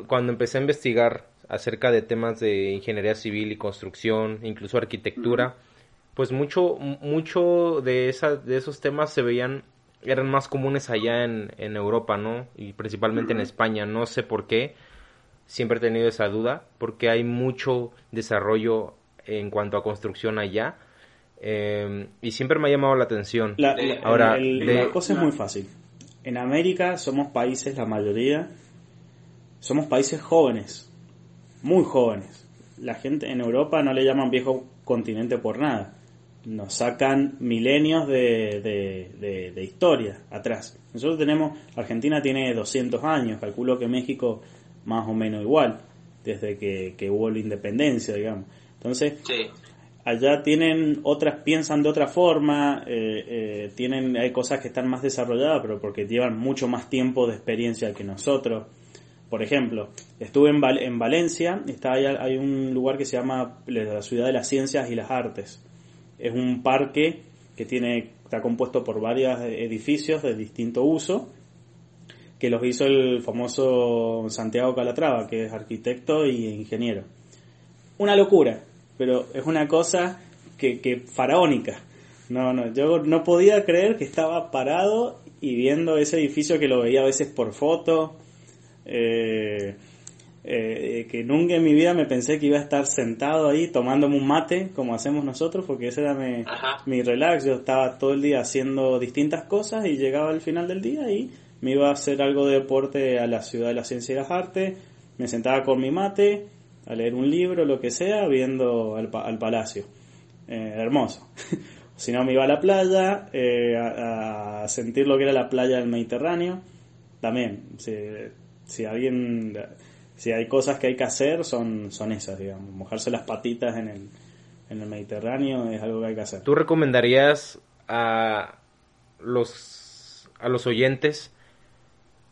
cuando empecé a investigar acerca de temas de ingeniería civil y construcción, incluso arquitectura, pues mucho, mucho de, esa, de esos temas se veían, eran más comunes allá en, en Europa, ¿no? Y principalmente en España. No sé por qué siempre he tenido esa duda porque hay mucho desarrollo en cuanto a construcción allá eh, y siempre me ha llamado la atención. La, Ahora, la cosa es muy fácil. En América somos países, la mayoría, somos países jóvenes, muy jóvenes. La gente en Europa no le llaman viejo continente por nada. Nos sacan milenios de, de, de historia atrás. Nosotros tenemos, Argentina tiene 200 años, calculo que México más o menos igual, desde que, hubo la independencia, digamos. Entonces, allá tienen otras, piensan de otra forma, eh, eh, tienen, hay cosas que están más desarrolladas, pero porque llevan mucho más tiempo de experiencia que nosotros. Por ejemplo, estuve en, en Valencia, está hay un lugar que se llama la Ciudad de las Ciencias y las Artes. Es un parque que tiene, está compuesto por varios edificios de distinto uso que los hizo el famoso Santiago Calatrava, que es arquitecto y ingeniero. Una locura, pero es una cosa que, que faraónica. No, no, yo no podía creer que estaba parado y viendo ese edificio que lo veía a veces por foto. Eh, eh, que nunca en mi vida me pensé que iba a estar sentado ahí tomándome un mate como hacemos nosotros, porque ese era mi, mi relax. Yo estaba todo el día haciendo distintas cosas y llegaba al final del día y me iba a hacer algo de deporte a la ciudad de la ciencia y las artes, me sentaba con mi mate, a leer un libro, lo que sea, viendo al, al palacio. Eh, hermoso. (laughs) si no, me iba a la playa, eh, a, sentir lo que era la playa del Mediterráneo. También, si alguien, si hay cosas que hay que hacer, son, son esas, digamos. Mojarse las patitas en el, en el Mediterráneo es algo que hay que hacer. ¿Tú recomendarías a los, a los oyentes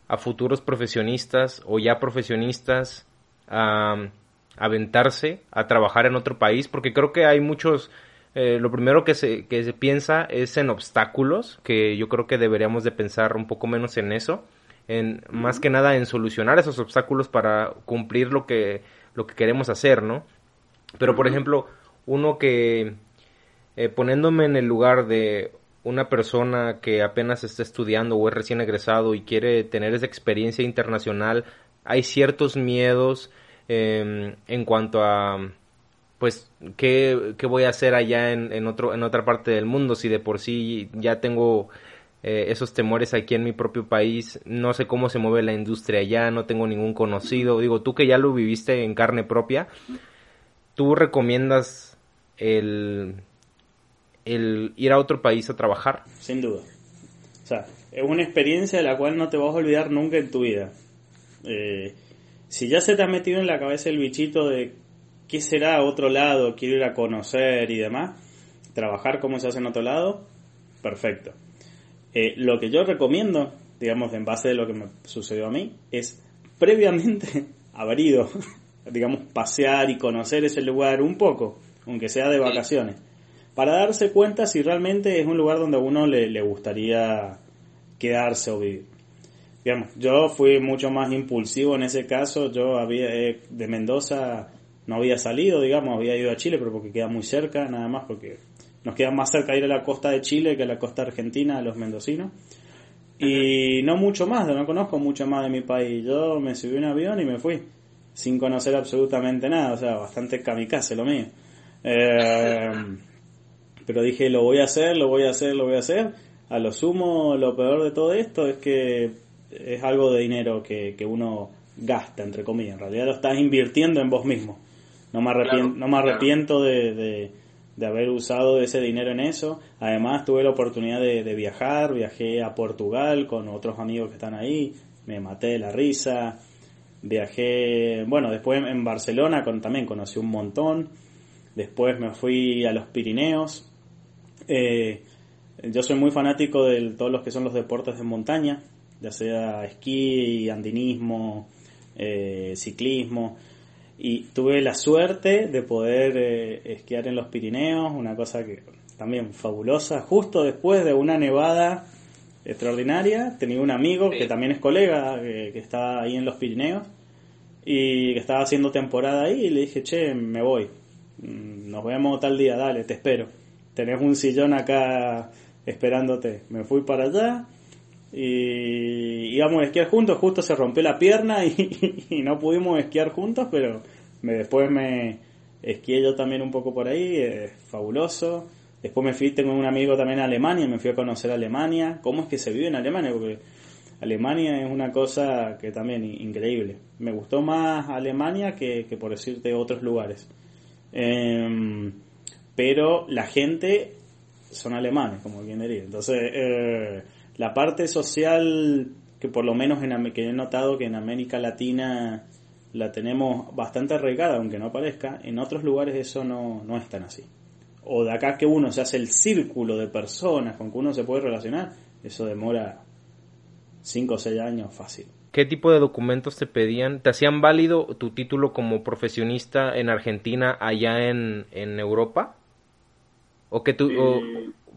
a futuros profesionistas o ya profesionistas a aventarse a trabajar en otro país? Porque creo que hay muchos, eh, lo primero que se, que se piensa es en obstáculos, que yo creo que deberíamos de pensar un poco menos en eso, en más que nada en solucionar esos obstáculos para cumplir lo que, lo que queremos hacer, ¿no? Pero por ejemplo, uno que eh, poniéndome en el lugar de una persona que apenas está estudiando o es recién egresado y quiere tener esa experiencia internacional, hay ciertos miedos em, en cuanto a pues ¿qué, voy a hacer allá en, en, otro en otra parte del mundo si de por sí ya tengo eh, esos temores aquí en mi propio país no sé cómo se mueve la industria allá no tengo ningún conocido digo tú que ya lo viviste en carne propia tú recomiendas el ir a otro país a trabajar. Sin duda. O sea, es una experiencia de la cual no te vas a olvidar nunca en tu vida. Eh, si ya se te ha metido en la cabeza el bichito de qué será otro lado, quiero ir a conocer y demás, trabajar como se hace en otro lado, perfecto. Eh, lo que yo recomiendo, digamos, en base de lo que me sucedió a mí, es previamente (laughs) haber ido, (laughs) digamos, pasear y conocer ese lugar un poco, aunque sea de vacaciones para darse cuenta si realmente es un lugar donde a uno le, gustaría quedarse o vivir. Digamos, yo fui mucho más impulsivo en ese caso, yo había eh, de Mendoza no había salido, digamos, había ido a Chile, pero porque queda muy cerca, nada más porque nos queda más cerca ir a la costa de Chile que a la costa argentina, a los mendocinos. Y no mucho más, no conozco mucho más de mi país. Yo me subí un avión y me fui, sin conocer absolutamente nada, o sea, bastante kamikaze lo mío. Eh, pero dije, lo voy a hacer, lo voy a hacer, lo voy a hacer. A lo sumo, lo peor de todo esto es que es algo de dinero que, uno gasta, entre comillas. En realidad lo estás invirtiendo en vos mismo. no me arrepiento, no me arrepiento de, de, de, haber usado ese dinero en eso. Además tuve la oportunidad de, viajar, viajé a Portugal con otros amigos que están ahí, me maté de la risa. Viajé, bueno, después en Barcelona con, también conocí un montón. Después me fui a los Pirineos. Eh, yo soy muy fanático de todos los que son los deportes de montaña, ya sea esquí, andinismo, eh, ciclismo. Y tuve la suerte de poder eh, esquiar en los Pirineos, una cosa que también fabulosa, justo después de una nevada extraordinaria. Tenía un amigo que también es colega, que, que estaba ahí en los Pirineos y que estaba haciendo temporada ahí y le dije, che, me voy, mm, nos vemos tal día, dale, te espero. Tenés un sillón acá esperándote. Me fui para allá y íbamos a esquiar juntos, justo se rompió la pierna (laughs) y, no pudimos esquiar juntos, pero me, después me esquié yo también un poco por ahí, es fabuloso. Después me fui, tengo un amigo también a Alemania, me fui a conocer Alemania. ¿Cómo es que se vive en Alemania? Porque Alemania es una cosa que también increíble. Me gustó más Alemania que, que por decirte otros lugares. Em, pero la gente son alemanes, como bien diría. Entonces, eh, la parte social que por lo menos en, que he notado que en América Latina la tenemos bastante arraigada, aunque no parezca, en otros lugares eso no, no es tan así. O de acá que uno se hace el círculo de personas con que uno se puede relacionar, eso demora 5 o 6 años fácil. ¿Qué tipo de documentos te pedían? ¿Te hacían válido tu título como profesionista en Argentina allá en, en Europa? ¿O que tú,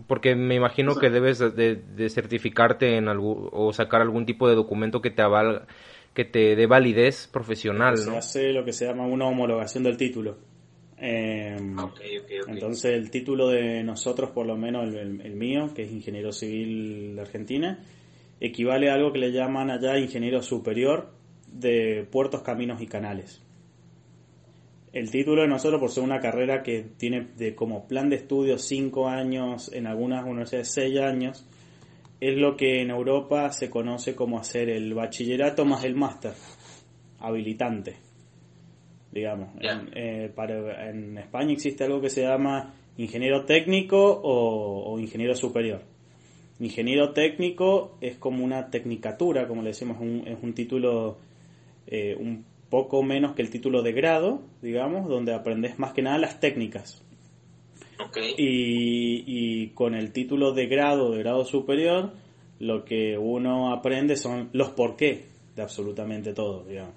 porque me imagino que debes de, certificarte en algún, o sacar algún tipo de documento que te aval, que te dé validez profesional, Se hace lo que se llama una homologación del título. Em, entonces el título de nosotros, por lo menos el, el, mío, que es ingeniero civil de Argentina, equivale a algo que le llaman allá ingeniero superior de puertos, caminos y canales. El título de nosotros, por ser una carrera que tiene de como plan de estudio cinco años, en algunas universidades seis años, es lo que en Europa se conoce como hacer el bachillerato más el máster, habilitante, digamos. En, eh, para, en España existe algo que se llama ingeniero técnico o, ingeniero superior. Ingeniero técnico es como una tecnicatura, como le decimos, un, es un título eh, un poco menos que el título de grado, digamos, donde aprendes más que nada las técnicas. Y, y, con el título de grado, de grado superior, lo que uno aprende son los por qué de absolutamente todo, digamos.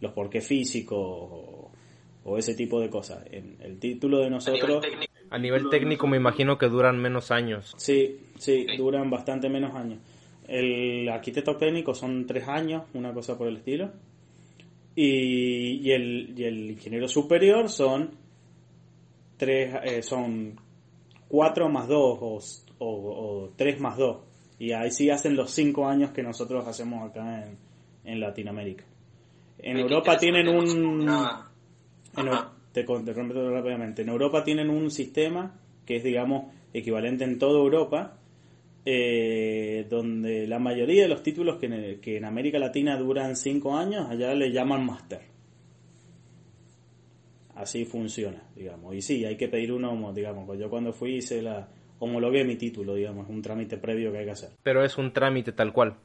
Los por qué físicos o, ese tipo de cosas. En el título de nosotros... A nivel técnico me imagino que duran menos años. Sí, sí, duran bastante menos años. El arquitecto técnico son tres años, una cosa por el estilo. Y, el, y el ingeniero superior son tres, eh, son cuatro más dos o, o, tres más dos. Y ahí sí hacen los cinco años que nosotros hacemos acá en, en Latinoamérica. En Europa tienen un... En, te, te rápidamente. En Europa tienen un sistema que es, digamos, equivalente en toda Europa, eh, donde la mayoría de los títulos que en, que en América Latina duran cinco años, allá le llaman máster. Así funciona, digamos. Y sí, hay que pedir uno, digamos, pues yo cuando fui hice la homologué mi título, digamos, es un trámite previo que hay que hacer. Pero es un trámite tal cual.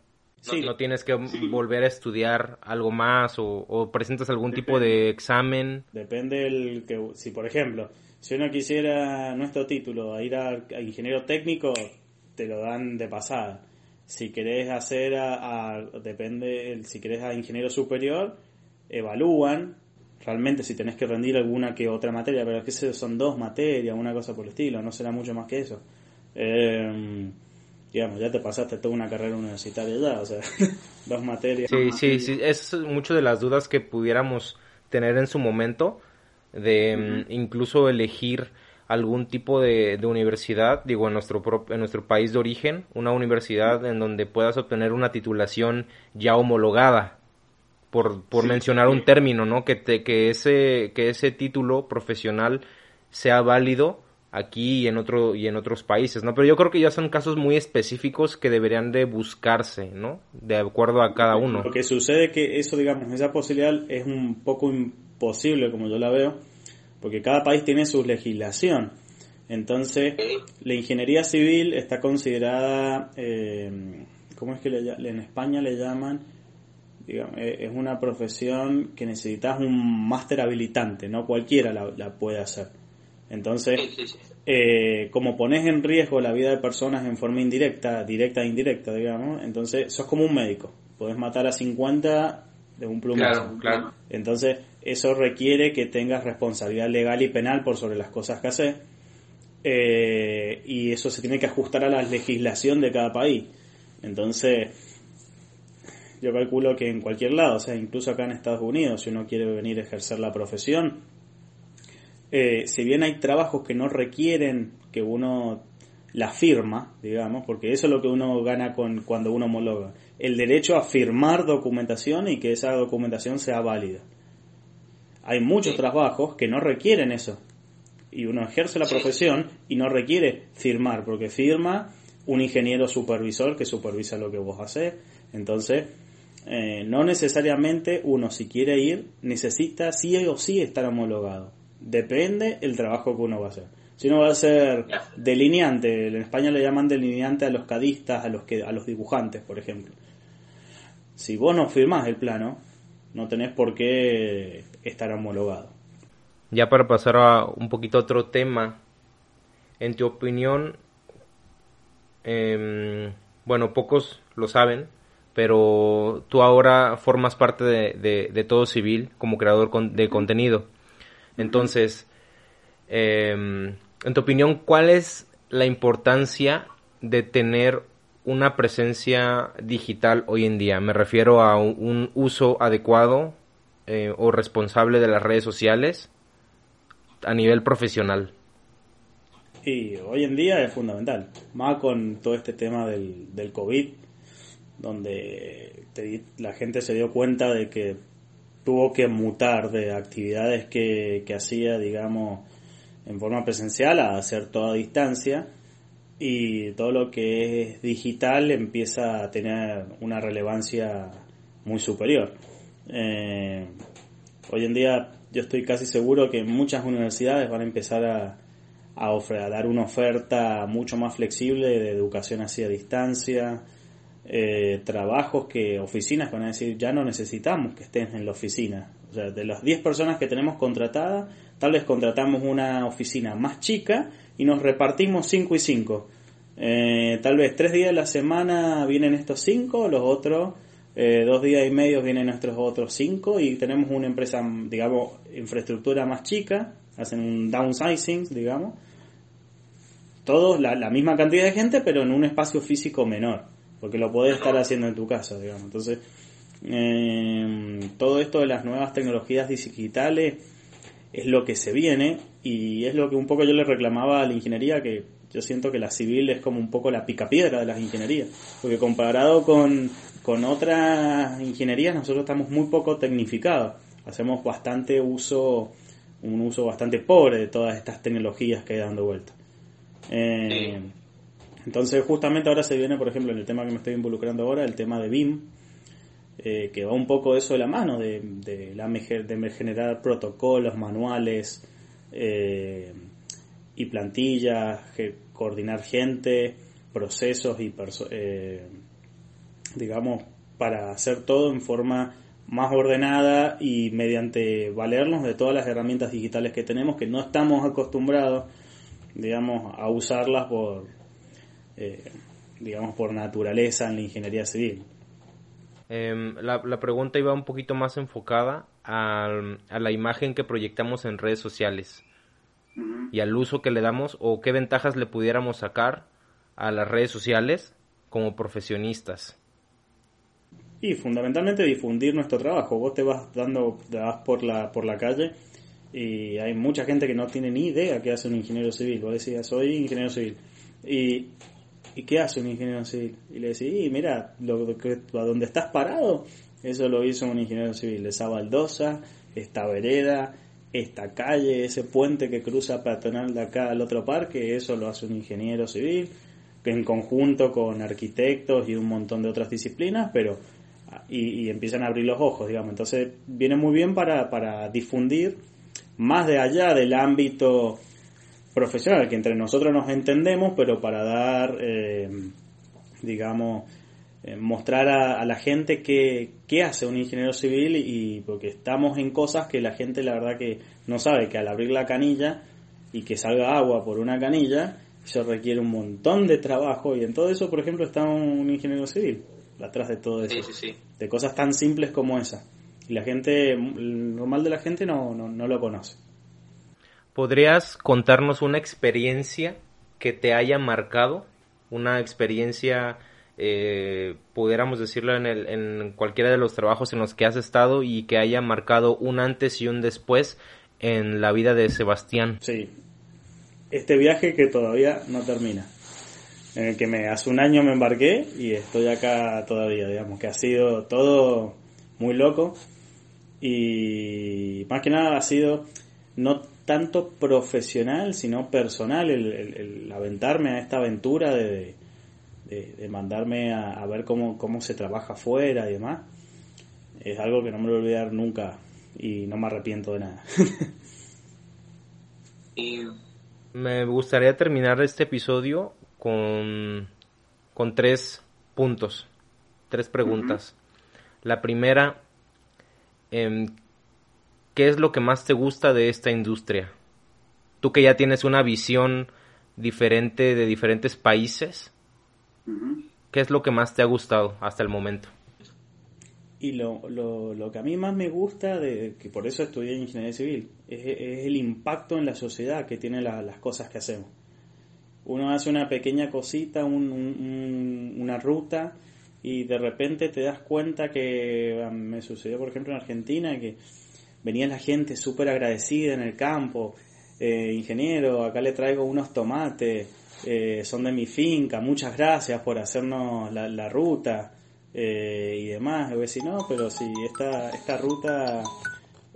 Sí. No tienes que volver a estudiar algo más o, presentas algún tipo de examen. Depende el que, si por ejemplo, si uno quisiera nuestro título a ir a ingeniero técnico, te lo dan de pasada. Si querés hacer a, depende, si querés a ingeniero superior, evalúan realmente si tenés que rendir alguna que otra materia, pero es que son dos materias, una cosa por el estilo, no será mucho más que eso. Em, digamos, ya te pasaste toda una carrera universitaria ya, o sea, (laughs) dos materias. Sí, sí, sí, es mucho de las dudas que pudiéramos tener en su momento, de em, incluso elegir algún tipo de, universidad, digo, en nuestro, en nuestro país de origen, una universidad en donde puedas obtener una titulación ya homologada, por, por mencionar un término, ¿no? Que, te, que, ese, que ese título profesional sea válido aquí y en, otro, y en otros países, ¿no? Pero yo creo que ya son casos muy específicos que deberían de buscarse, ¿no? De acuerdo a cada uno. Lo que sucede que eso, digamos, esa posibilidad es un poco imposible, como yo la veo, porque cada país tiene su legislación. Entonces, la ingeniería civil está considerada, eh, ¿cómo es que le, en España le llaman? Digamos, eh, es una profesión que necesitas un máster habilitante, no cualquiera la, puede hacer. Entonces, eh, como pones en riesgo la vida de personas en forma indirecta, directa e indirecta, digamos, entonces sos como un médico. Puedes matar a 50 de un plumazo. Claro, Entonces, eso requiere que tengas responsabilidad legal y penal por sobre las cosas que haces. Eh, y eso se tiene que ajustar a la legislación de cada país. Entonces, yo calculo que en cualquier lado, o sea, incluso acá en Estados Unidos, si uno quiere venir a ejercer la profesión, eh, si bien hay trabajos que no requieren que uno la firma, digamos, porque eso es lo que uno gana con cuando uno homologa, el derecho a firmar documentación y que esa documentación sea válida. Hay muchos trabajos que no requieren eso. Y uno ejerce la profesión y no requiere firmar, porque firma un ingeniero supervisor que supervisa lo que vos haces. Entonces, eh, no necesariamente uno si quiere ir necesita sí o sí estar homologado. Depende el trabajo que uno va a hacer. Si uno va a ser delineante, en España le llaman delineante a los cadistas, a los que a los dibujantes, por ejemplo. Si vos no firmás el plano, no tenés por qué estar homologado. Ya para pasar a un poquito otro tema, en tu opinión, em, bueno, pocos lo saben, pero tú ahora formas parte de, todo civil como creador de contenido. Entonces, em, en tu opinión, ¿cuál es la importancia de tener una presencia digital hoy en día. Me refiero a un, uso adecuado eh, o responsable de las redes sociales a nivel profesional. Y hoy en día es fundamental, más con todo este tema del, del COVID, donde la gente se dio cuenta de que tuvo que mutar de actividades que, que hacía, digamos, en forma presencial a hacer toda distancia y todo lo que es digital empieza a tener una relevancia muy superior. Eh, hoy en día yo estoy casi seguro que muchas universidades van a empezar a, a, dar una oferta mucho más flexible de educación así a distancia, eh, trabajos que oficinas van a decir ya no necesitamos que estén en la oficina. O sea, de las 10 personas que tenemos contratadas, tal vez contratamos una oficina más chica y nos repartimos 5 y 5. Eh, tal vez tres días de la semana vienen estos cinco, los otros eh, dos días y medio vienen nuestros otros cinco y tenemos una empresa, digamos, infraestructura más chica, hacen un downsizing, digamos. Todos la, misma cantidad de gente, pero en un espacio físico menor, porque lo podés estar haciendo en tu casa, digamos. Entonces, eh, todo esto de las nuevas tecnologías digitales es lo que se viene y es lo que un poco yo le reclamaba a la ingeniería que yo siento que la civil es como un poco la picapiedra de las ingenierías, porque comparado con, con otras ingenierías nosotros estamos muy poco tecnificados, hacemos bastante uso, un uso bastante pobre de todas estas tecnologías que hay dando vuelta. Eh, entonces justamente ahora se viene, por ejemplo, en el tema que me estoy involucrando ahora, el tema de BIM, eh, que va un poco eso de la mano, de, de, la, de generar protocolos, manuales, eh, y plantillas, coordinar gente, procesos y eh, digamos para hacer todo en forma más ordenada y mediante valernos de todas las herramientas digitales que tenemos que no estamos acostumbrados digamos a usarlas por eh, digamos por naturaleza en la ingeniería civil em, la, la, pregunta iba un poquito más enfocada a, a la imagen que proyectamos en redes sociales y al uso que le damos o qué ventajas le pudiéramos sacar a las redes sociales como profesionistas. Y fundamentalmente difundir nuestro trabajo. Vos te vas dando, te vas por la, por la calle y hay mucha gente que no tiene ni idea qué hace un ingeniero civil. Vos decías, soy ingeniero civil. Y, ¿y qué hace un ingeniero civil? Y le decís, mira, lo, que, a donde estás parado, eso lo hizo un ingeniero civil. Esa baldosa, esta vereda, esta calle, ese puente que cruza peatonal de acá al otro parque, eso lo hace un ingeniero civil, en conjunto con arquitectos y un montón de otras disciplinas, pero y, empiezan a abrir los ojos, digamos. Entonces viene muy bien para, para difundir más de allá del ámbito profesional, que entre nosotros nos entendemos, pero para dar, eh, digamos, eh, mostrar a, la gente qué, qué hace un ingeniero civil y porque estamos en cosas que la gente la verdad que no sabe, que al abrir la canilla y que salga agua por una canilla, eso requiere un montón de trabajo y en todo eso, por ejemplo, está un ingeniero civil atrás de todo eso. De cosas tan simples como esa. Y la gente, el normal de la gente no, no, lo conoce. ¿Podrías contarnos una experiencia que te haya marcado? Una experiencia, eh, pudiéramos decirlo, en, el, en cualquiera de los trabajos en los que has estado y que haya marcado un antes y un después en la vida de Sebastián. Sí, este viaje que todavía no termina. En el que me hace un año me embarqué y estoy acá todavía, digamos, que ha sido todo muy loco y más que nada ha sido no tanto profesional, sino personal el, aventarme a esta aventura de, de, mandarme a, ver cómo, cómo se trabaja afuera y demás. Es algo que no me lo voy a olvidar nunca y no me arrepiento de nada. (laughs) y me gustaría terminar este episodio con, con tres puntos, tres preguntas. La primera, em, ¿qué es lo que más te gusta de esta industria? Tú que ya tienes una visión diferente de diferentes países, ¿qué es lo que más te ha gustado hasta el momento? Y lo, lo, lo, que a mí más me gusta, de que por eso estudié ingeniería civil, es, el impacto en la sociedad que tienen las cosas que hacemos. Uno hace una pequeña cosita, una ruta, y de repente te das cuenta que ah, me sucedió, por ejemplo, en Argentina, que venía la gente súper agradecida en el campo. Eh, ingeniero, acá le traigo unos tomates, eh, son de mi finca, muchas gracias por hacernos la, la ruta eh, y demás. Y voy a decir, no, pero si esta, esta ruta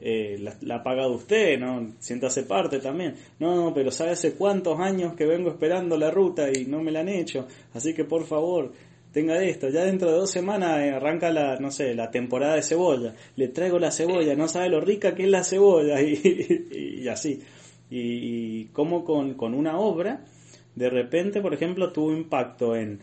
eh, la, ha pagado usted, ¿no? Siéntase parte también. No, pero sabe hace cuántos años que vengo esperando la ruta y no me la han hecho. Así que por favor, tenga esto. Ya dentro de dos semanas eh, arranca la, no sé, la temporada de cebolla. Le traigo la cebolla, no sabe lo rica que es la cebolla (laughs) y, y, así. Y, y como con, con una obra, de repente, por ejemplo, tuvo impacto en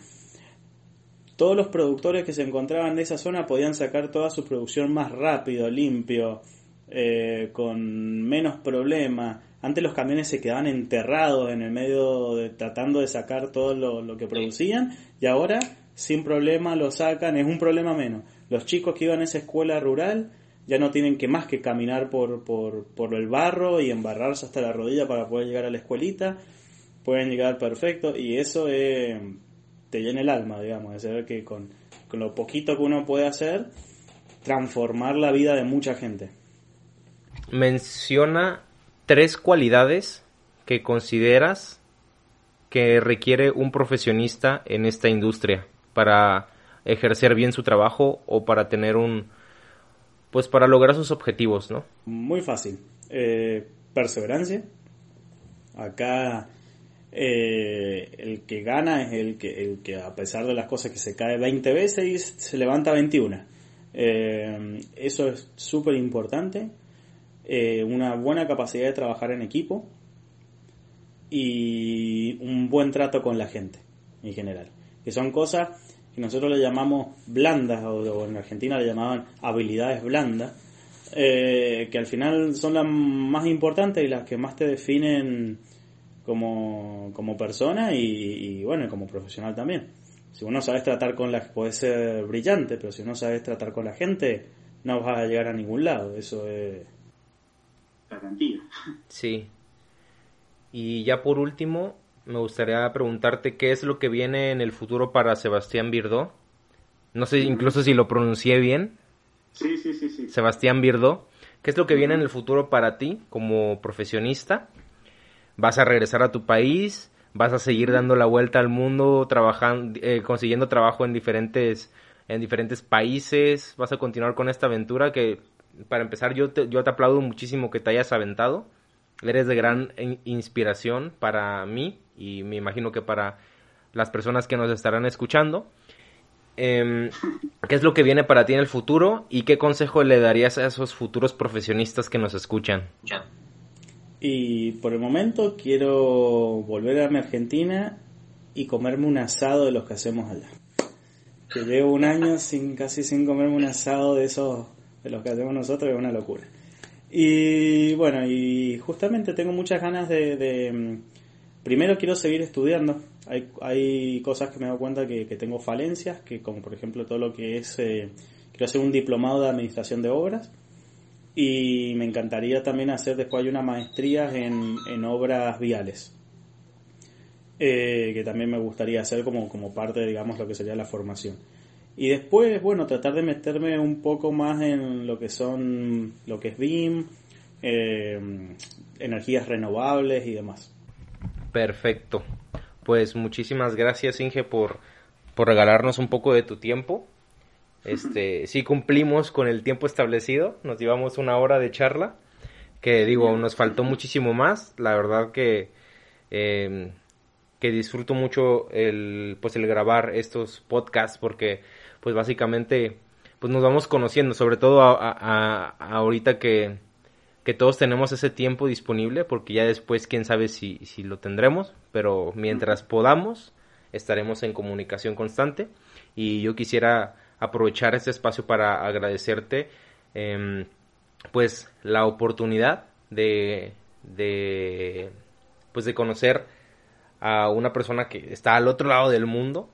todos los productores que se encontraban en esa zona podían sacar toda su producción más rápido, limpio, eh, con menos problemas. Antes los camiones se quedaban enterrados en el medio de, tratando de sacar todo lo, que producían y ahora sin problema lo sacan, es un problema menos. Los chicos que iban a esa escuela rural ya no tienen que más que caminar por, por, por el barro y embarrarse hasta la rodilla para poder llegar a la escuelita, pueden llegar perfecto y eso es te llena el alma, digamos, de saber que con, lo poquito que uno puede hacer, transformar la vida de mucha gente. Menciona tres cualidades que consideras que requiere un profesionista en esta industria para ejercer bien su trabajo o para tener un pues para lograr sus objetivos, ¿no? Muy fácil. Eh, perseverancia. Acá eh, el que gana es el que, el que a pesar de las cosas que se cae 20 veces se levanta 21. Eh, eso es súper importante. Eh, una buena capacidad de trabajar en equipo y un buen trato con la gente en general. Que son cosas que nosotros le llamamos blandas o, en Argentina le llamaban habilidades blandas. que al final son las más importantes y las que más te definen como, como persona y, bueno, como profesional también. Si uno sabes tratar con la puede ser brillante, pero si uno sabes tratar con la gente, no vas a llegar a ningún lado. Eso es garantía. Sí. Y ya por último, me gustaría preguntarte qué es lo que viene en el futuro para Sebastián Birdó. No sé incluso si lo pronuncié bien. Sí, sí, sí, sí. Sebastián Birdó. ¿Qué es lo que viene en el futuro para ti como profesionista? vas a regresar a tu país, vas a seguir dando la vuelta al mundo, trabajando, eh, consiguiendo trabajo en diferentes, en diferentes países, vas a continuar con esta aventura que, para empezar, yo te, yo te aplaudo muchísimo que te hayas aventado, eres de gran inspiración para mí y me imagino que para las personas que nos estarán escuchando. Em, ¿Qué es lo que viene para ti en el futuro y qué consejo le darías a esos futuros profesionistas que nos escuchan? Y por el momento quiero volver a mi Argentina y comerme un asado de los que hacemos allá. Que llevo un año sin casi sin comerme un asado de esos de los que hacemos nosotros, es una locura. Y bueno, y justamente tengo muchas ganas de, mm, primero quiero seguir estudiando. Hay, hay cosas que me dado cuenta que, tengo falencias, que como por ejemplo todo lo que es, eh, quiero hacer un diplomado de administración de obras y me encantaría también hacer después una maestría en, en obras viales. Eh, que también me gustaría hacer como, como parte, digamos, lo que sería la formación. Y después, bueno, tratar de meterme un poco más en lo que son, lo que es BIM, eh, energías renovables y demás. Perfecto. Pues muchísimas gracias, Inge, por, por regalarnos un poco de tu tiempo. (laughs) Este, sí cumplimos con el tiempo establecido, nos llevamos una hora de charla, que digo, nos faltó muchísimo más. La verdad que eh, que disfruto mucho el pues el grabar estos podcasts porque pues básicamente pues nos vamos conociendo sobre todo a, ahorita que, que todos tenemos ese tiempo disponible porque ya después quién sabe si, si lo tendremos pero mientras podamos estaremos en comunicación constante. Y yo quisiera aprovechar este espacio para agradecerte em, pues la oportunidad de, de pues de conocer a una persona que está al otro lado del mundo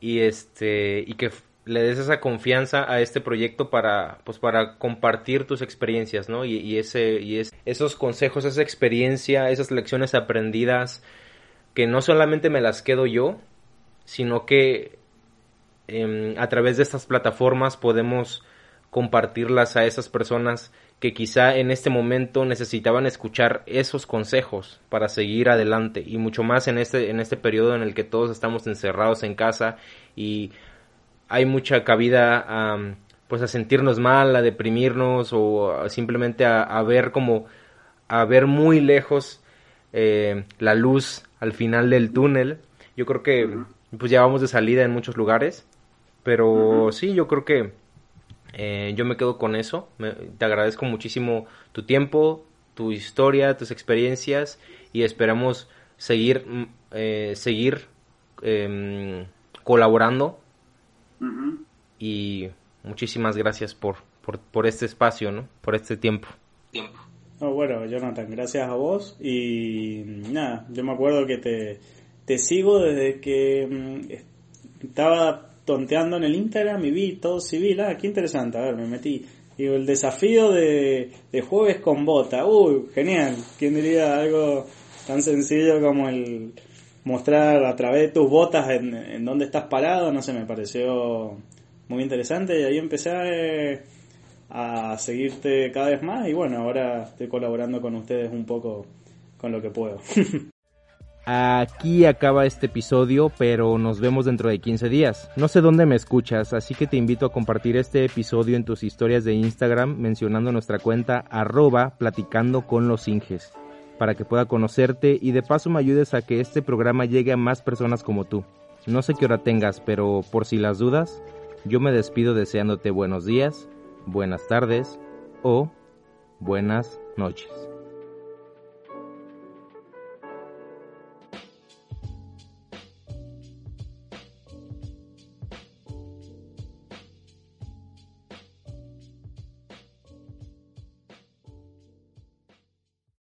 y este y que le des esa confianza a este proyecto para pues para compartir tus experiencias no y, ese y es, esos consejos esa experiencia esas lecciones aprendidas que no solamente me las quedo yo sino que em, a través de estas plataformas podemos compartirlas a esas personas que quizá en este momento necesitaban escuchar esos consejos para seguir adelante y mucho más en este en este periodo en el que todos estamos encerrados en casa y hay mucha cabida a pues a sentirnos mal, a deprimirnos o simplemente a, ver como a ver muy lejos eh, la luz al final del túnel. Yo creo que pues ya vamos de salida en muchos lugares, pero sí, yo creo que eh, yo me quedo con eso. te agradezco muchísimo tu tiempo, tu historia, tus experiencias y esperamos seguir, mm, eh, seguir em, colaborando. Y muchísimas gracias por, por, este espacio, ¿no? Por este tiempo. bueno, Jonathan, gracias a vos. Y nada, yo me acuerdo que te, te sigo desde que mm, estaba tonteando en el Instagram y vi todo civil. Ah, qué interesante. A ver, me metí. Digo, el desafío de, de jueves con bota. Uy, genial. ¿Quién diría algo tan sencillo como el mostrar a través de tus botas en, en dónde estás parado? No sé, me pareció muy interesante y ahí empecé a, a seguirte cada vez más y bueno, ahora estoy colaborando con ustedes un poco con lo que puedo. (laughs) Aquí acaba este episodio, pero nos vemos dentro de 15 días. No sé dónde me escuchas, así que te invito a compartir este episodio en tus historias de Instagram mencionando nuestra cuenta arroba platicando con los Inges, para que pueda conocerte y de paso me ayudes a que este programa llegue a más personas como tú. No sé qué hora tengas, pero por si las dudas, yo me despido deseándote buenos días, buenas tardes o buenas noches.